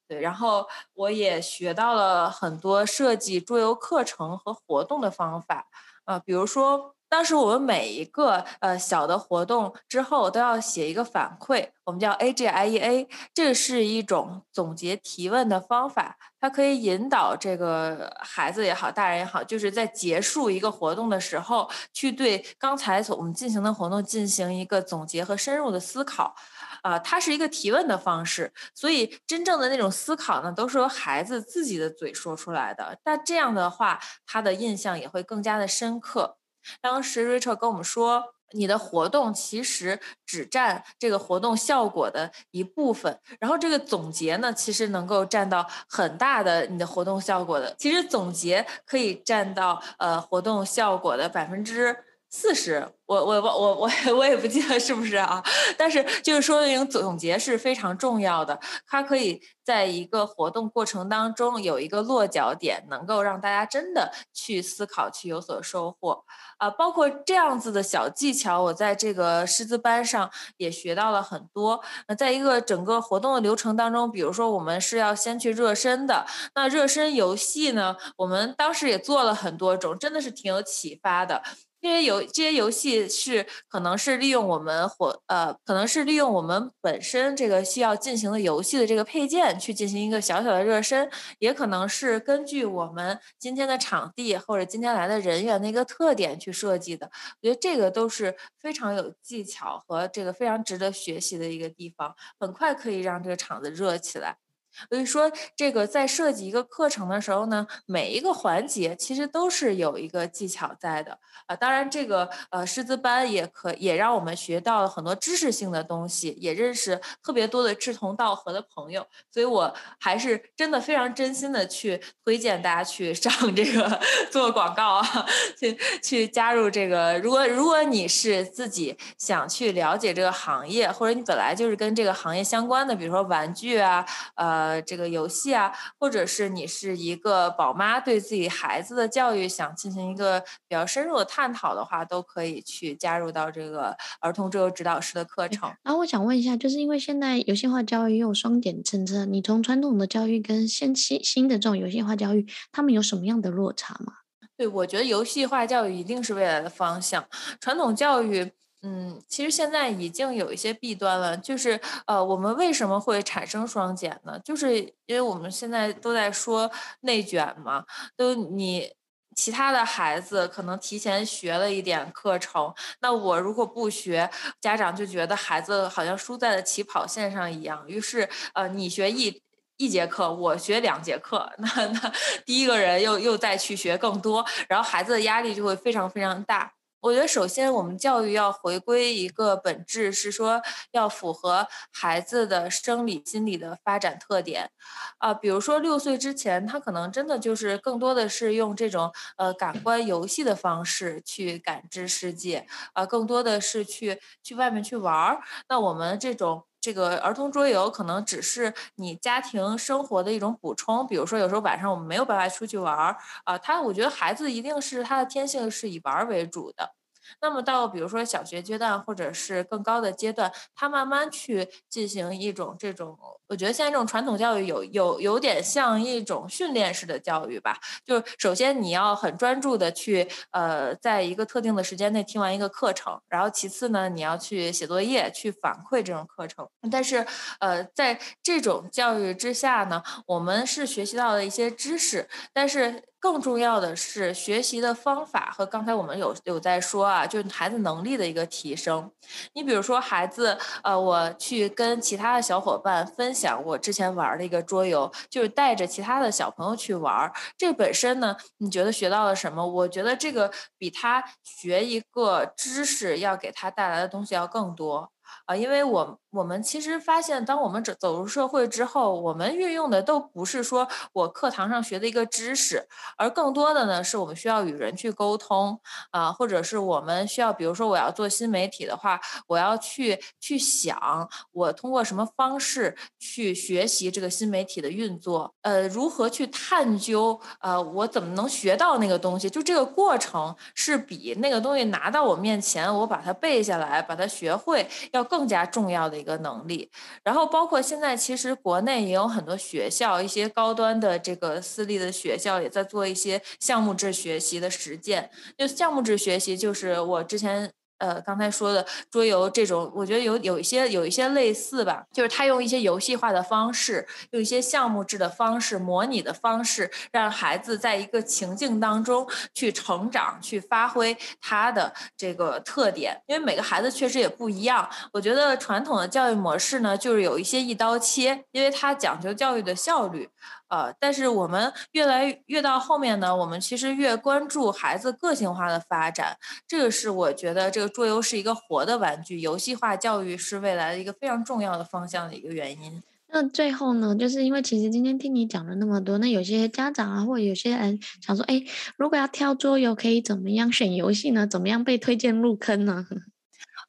对。然后我也学到了很多设计桌游课程和活动的方法，啊，比如说，当时我们每一个呃小的活动之后都要写一个反馈，我们叫 AGIEA，这是一种总结提问的方法，它可以引导这个孩子也好，大人也好，就是在结束一个活动的时候，去对刚才所我们进行的活动进行一个总结和深入的思考。啊、它是一个提问的方式，所以真正的那种思考呢，都是由孩子自己的嘴说出来的。那这样的话，他的印象也会更加的深刻。当时 Rachel 跟我们说，你的活动其实只占这个活动效果的一部分，然后这个总结呢，其实能够占到很大的你的活动效果的。其实总结可以占到呃活动效果的百分之四十。我我我我 我也不记得是不是啊，但是就是说明总结是非常重要的，它可以在一个活动过程当中有一个落脚点，能够让大家真的去思考，去有所收获啊。包括这样子的小技巧，我在这个师资班上也学到了很多。那在一个整个活动的流程当中，比如说我们是要先去热身的，那热身游戏呢，我们当时也做了很多种，真的是挺有启发的。这些游这些游戏是可能是利用我们火呃，可能是利用我们本身这个需要进行的游戏的这个配件去进行一个小小的热身，也可能是根据我们今天的场地或者今天来的人员的一个特点去设计的。我觉得这个都是非常有技巧和这个非常值得学习的一个地方，很快可以让这个场子热起来。所以说，这个在设计一个课程的时候呢，每一个环节其实都是有一个技巧在的啊。当然，这个呃师资班也可也让我们学到了很多知识性的东西，也认识特别多的志同道合的朋友。所以我还是真的非常真心的去推荐大家去上这个 做广告啊，去去加入这个。如果如果你是自己想去了解这个行业，或者你本来就是跟这个行业相关的，比如说玩具啊，呃。呃，这个游戏啊，或者是你是一个宝妈，对自己孩子的教育想进行一个比较深入的探讨的话，都可以去加入到这个儿童桌游指导师的课程。然后我想问一下，就是因为现在游戏化教育也有双减政策，你从传统的教育跟现期新的这种游戏化教育，他们有什么样的落差吗？对，我觉得游戏化教育一定是未来的方向，传统教育。嗯，其实现在已经有一些弊端了，就是呃，我们为什么会产生双减呢？就是因为我们现在都在说内卷嘛，都你其他的孩子可能提前学了一点课程，那我如果不学，家长就觉得孩子好像输在了起跑线上一样，于是呃，你学一一节课，我学两节课，那那第一个人又又再去学更多，然后孩子的压力就会非常非常大。我觉得，首先我们教育要回归一个本质，是说要符合孩子的生理、心理的发展特点。啊、比如说六岁之前，他可能真的就是更多的是用这种呃感官游戏的方式去感知世界，啊、更多的是去去外面去玩儿。那我们这种。这个儿童桌游可能只是你家庭生活的一种补充，比如说有时候晚上我们没有办法出去玩儿，啊，他我觉得孩子一定是他的天性是以玩为主的。那么到比如说小学阶段或者是更高的阶段，他慢慢去进行一种这种，我觉得现在这种传统教育有有有点像一种训练式的教育吧。就首先你要很专注的去呃，在一个特定的时间内听完一个课程，然后其次呢，你要去写作业去反馈这种课程。但是呃，在这种教育之下呢，我们是学习到了一些知识，但是。更重要的是学习的方法和刚才我们有有在说啊，就是孩子能力的一个提升。你比如说孩子，呃，我去跟其他的小伙伴分享我之前玩的一个桌游，就是带着其他的小朋友去玩。这本身呢，你觉得学到了什么？我觉得这个比他学一个知识要给他带来的东西要更多。啊，因为我我们其实发现，当我们走走入社会之后，我们运用的都不是说我课堂上学的一个知识，而更多的呢，是我们需要与人去沟通啊，或者是我们需要，比如说我要做新媒体的话，我要去去想，我通过什么方式去学习这个新媒体的运作，呃，如何去探究，呃，我怎么能学到那个东西？就这个过程是比那个东西拿到我面前，我把它背下来，把它学会要。更加重要的一个能力。然后包括现在，其实国内也有很多学校，一些高端的这个私立的学校也在做一些项目制学习的实践。就项目制学习，就是我之前。呃，刚才说的桌游这种，我觉得有有一些有一些类似吧，就是他用一些游戏化的方式，用一些项目制的方式、模拟的方式，让孩子在一个情境当中去成长、去发挥他的这个特点。因为每个孩子确实也不一样。我觉得传统的教育模式呢，就是有一些一刀切，因为它讲究教育的效率。呃，但是我们越来越到后面呢，我们其实越关注孩子个性化的发展，这个是我觉得这个桌游是一个活的玩具，游戏化教育是未来的一个非常重要的方向的一个原因。那最后呢，就是因为其实今天听你讲了那么多，那有些家长啊，或者有些人想说，哎，如果要挑桌游，可以怎么样选游戏呢？怎么样被推荐入坑呢？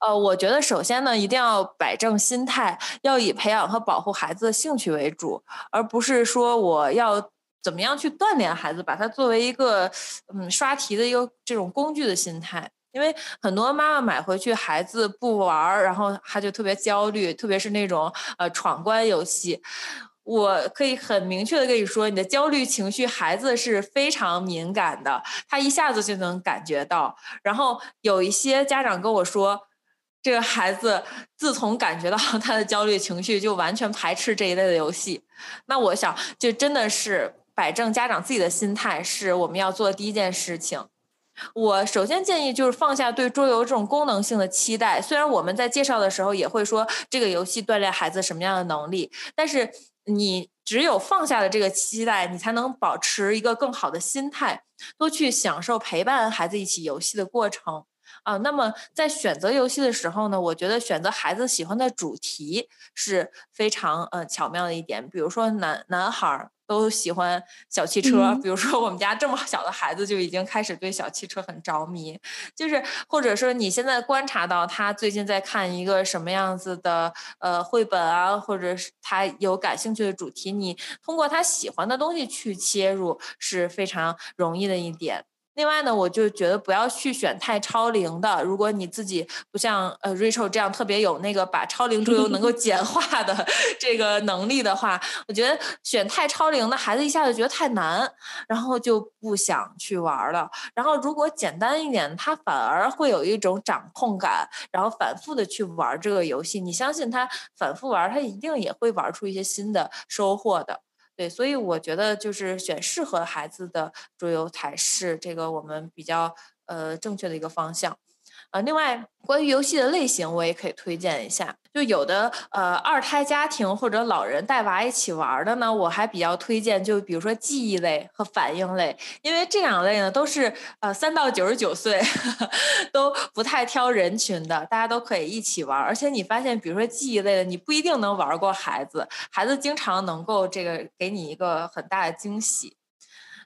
呃，我觉得首先呢，一定要摆正心态，要以培养和保护孩子的兴趣为主，而不是说我要怎么样去锻炼孩子，把它作为一个嗯刷题的一个这种工具的心态。因为很多妈妈买回去孩子不玩，然后他就特别焦虑，特别是那种呃闯关游戏。我可以很明确的跟你说，你的焦虑情绪孩子是非常敏感的，他一下子就能感觉到。然后有一些家长跟我说。这个孩子自从感觉到他的焦虑情绪，就完全排斥这一类的游戏。那我想，就真的是摆正家长自己的心态，是我们要做的第一件事情。我首先建议就是放下对桌游这种功能性的期待。虽然我们在介绍的时候也会说这个游戏锻炼孩子什么样的能力，但是你只有放下了这个期待，你才能保持一个更好的心态，多去享受陪伴孩子一起游戏的过程。啊，那么在选择游戏的时候呢，我觉得选择孩子喜欢的主题是非常呃巧妙的一点。比如说男男孩都喜欢小汽车，嗯，比如说我们家这么小的孩子就已经开始对小汽车很着迷，就是或者说你现在观察到他最近在看一个什么样子的呃绘本啊，或者是他有感兴趣的主题，你通过他喜欢的东西去切入是非常容易的一点。另外呢，我就觉得不要去选太超龄的。如果你自己不像呃 Rachel 这样特别有那个把超龄桌游能够 简化的这个能力的话，我觉得选太超龄的孩子一下子觉得太难，然后就不想去玩了。然后如果简单一点，他反而会有一种掌控感，然后反复的去玩这个游戏。你相信他反复玩，他一定也会玩出一些新的收获的。对，所以我觉得就是选适合孩子的桌游才是这个我们比较呃正确的一个方向。呃，另外关于游戏的类型，我也可以推荐一下。就有的呃二胎家庭或者老人带娃一起玩的呢，我还比较推荐，就比如说记忆类和反应类，因为这两类呢都是呃三到九十九岁 都不太挑人群的，大家都可以一起玩。而且你发现，比如说记忆类的，你不一定能玩过孩子，孩子经常能够这个给你一个很大的惊喜。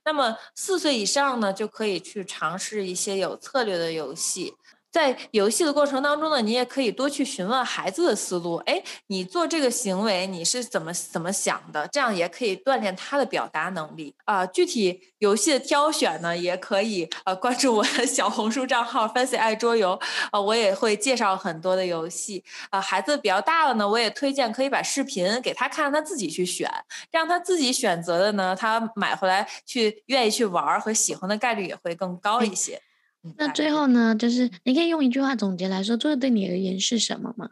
那么四岁以上呢，就可以去尝试一些有策略的游戏。在游戏的过程当中呢，你也可以多去询问孩子的思路。哎，你做这个行为你是怎么怎么想的？这样也可以锻炼他的表达能力啊、呃。具体游戏的挑选呢，也可以呃关注我的小红书账号 Fancy 爱桌游啊、呃，我也会介绍很多的游戏啊、呃。孩子比较大了呢，我也推荐可以把视频给他看，他自己去选，让他自己选择的呢，他买回来去愿意去玩和喜欢的概率也会更高一些。那最后呢，就是你可以用一句话总结来说，桌游对你而言是什么吗？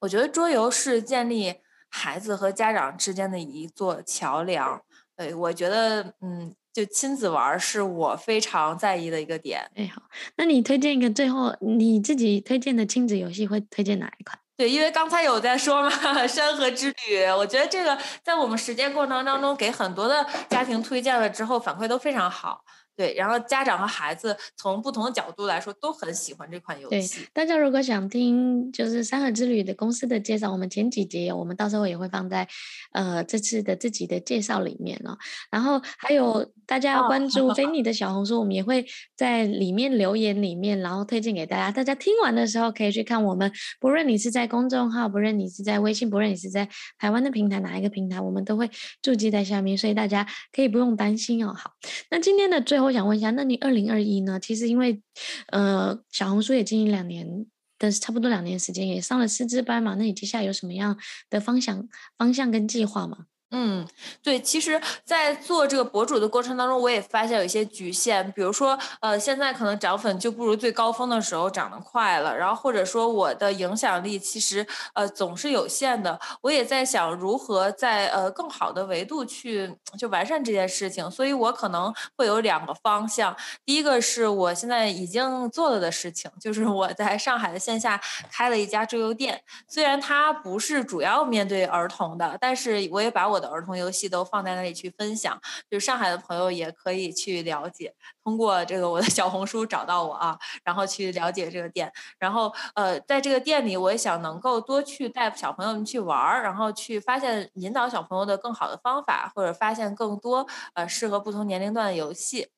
我觉得桌游是建立孩子和家长之间的一座桥梁。对，我觉得，嗯，就亲子玩是我非常在意的一个点。哎，好，那你推荐一个最后你自己推荐的亲子游戏，会推荐哪一款？对，因为刚才有在说嘛，《山河之旅》，我觉得这个在我们实践过程当中给很多的家庭推荐了之后，反馈都非常好。对，然后家长和孩子从不同的角度来说都很喜欢这款游戏。对，大家如果想听就是山河之旅的公司的介绍，我们前几节有，我们到时候也会放在呃这次的自己的介绍里面哦。然后还有大家要关注菲尼 的小红书，我们也会在里面留言里面，然后推荐给大家。大家听完的时候可以去看我们，不论你是在公众号，不论你是在微信，不论你是在台湾的平台哪一个平台，我们都会注记在下面，所以大家可以不用担心哦。好，那今天的最后。我想问一下，那你二零二一呢？其实因为，呃，小红书也经营两年但是差不多两年时间，也上了师资班嘛。那你接下来有什么样的方向、方向跟计划吗？嗯，对，其实，在做这个博主的过程当中，我也发现有一些局限，比如说，呃，现在可能涨粉就不如最高峰的时候涨得快了，然后或者说我的影响力其实，呃，总是有限的。我也在想如何在呃更好的维度去就完善这件事情，所以我可能会有两个方向。第一个是我现在已经做了的事情，就是我在上海的线下开了一家桌游店，虽然它不是主要面对儿童的，但是我也把我我的儿童游戏都放在那里去分享，就上海的朋友也可以去了解，通过这个我的小红书找到我啊，然后去了解这个店，然后呃，在这个店里，我也想能够多去带小朋友们去玩儿，然后去发现引导小朋友的更好的方法，或者发现更多呃适合不同年龄段的游戏。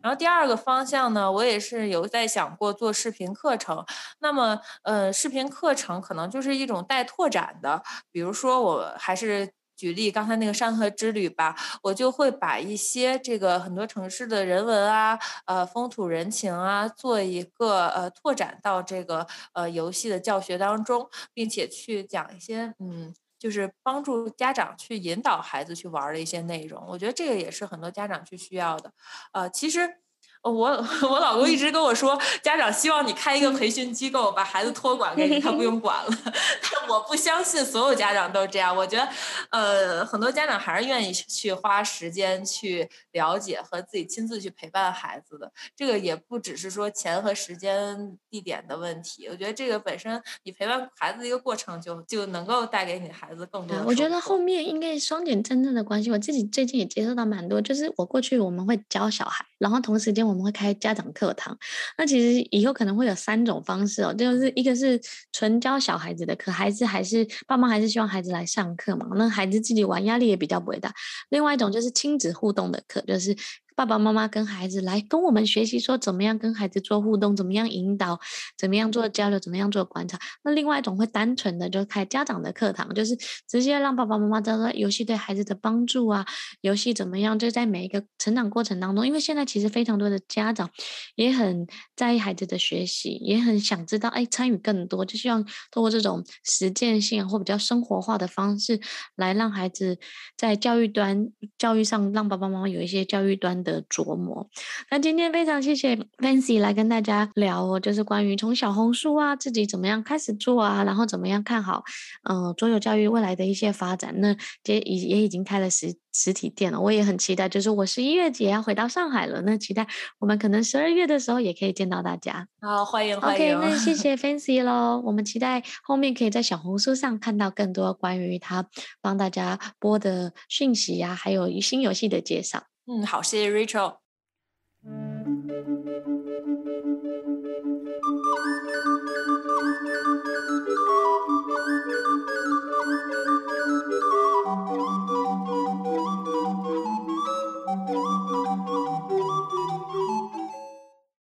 然后第二个方向呢，我也是有在想过做视频课程。那么，呃，视频课程可能就是一种带拓展的，比如说我还是举例刚才那个山河之旅吧，我就会把一些这个很多城市的人文啊、呃风土人情啊，做一个呃拓展到这个呃游戏的教学当中，并且去讲一些嗯。就是帮助家长去引导孩子去玩的一些内容，我觉得这个也是很多家长去需要的。呃，其实。我 我老公一直跟我说，家长希望你开一个培训机构，把孩子托管给你，他不用管了。但我不相信所有家长都这样。我觉得，呃，很多家长还是愿意去花时间去了解和自己亲自去陪伴孩子的。这个也不只是说钱和时间、地点的问题。我觉得这个本身你陪伴孩子的一个过程就，就就能够带给你孩子更多的。我觉得后面应该双减真正的关系。我自己最近也接受到蛮多，就是我过去我们会教小孩，然后同时间我。们会开家长课堂，那其实以后可能会有三种方式哦，就是一个是纯教小孩子的课，孩子还是爸妈还是希望孩子来上课嘛，那孩子自己玩压力也比较不会大。另外一种就是亲子互动的课，就是。爸爸妈妈跟孩子来跟我们学习，说怎么样跟孩子做互动，怎么样引导，怎么样做交流，怎么样做观察。那另外一种会单纯的就开家长的课堂，就是直接让爸爸妈妈知道游戏对孩子的帮助啊，游戏怎么样，就在每一个成长过程当中。因为现在其实非常多的家长也很在意孩子的学习，也很想知道，哎，参与更多，就希望通过这种实践性或比较生活化的方式，来让孩子在教育端、教育上，让爸爸妈妈有一些教育端的琢磨。那今天非常谢谢 Fancy 来跟大家聊哦，就是关于从小红书啊，自己怎么样开始做啊，然后怎么样看好，嗯、呃，桌游教育未来的一些发展。那也也也已经开了实实体店了，我也很期待，就是我十一月也要回到上海了，那期待我们可能十二月的时候也可以见到大家。好，欢迎欢迎。OK，那谢谢 Fancy 喽，我们期待后面可以在小红书上看到更多关于他帮大家播的讯息呀、啊，还有新游戏的介绍。嗯，好，谢谢 Rachel。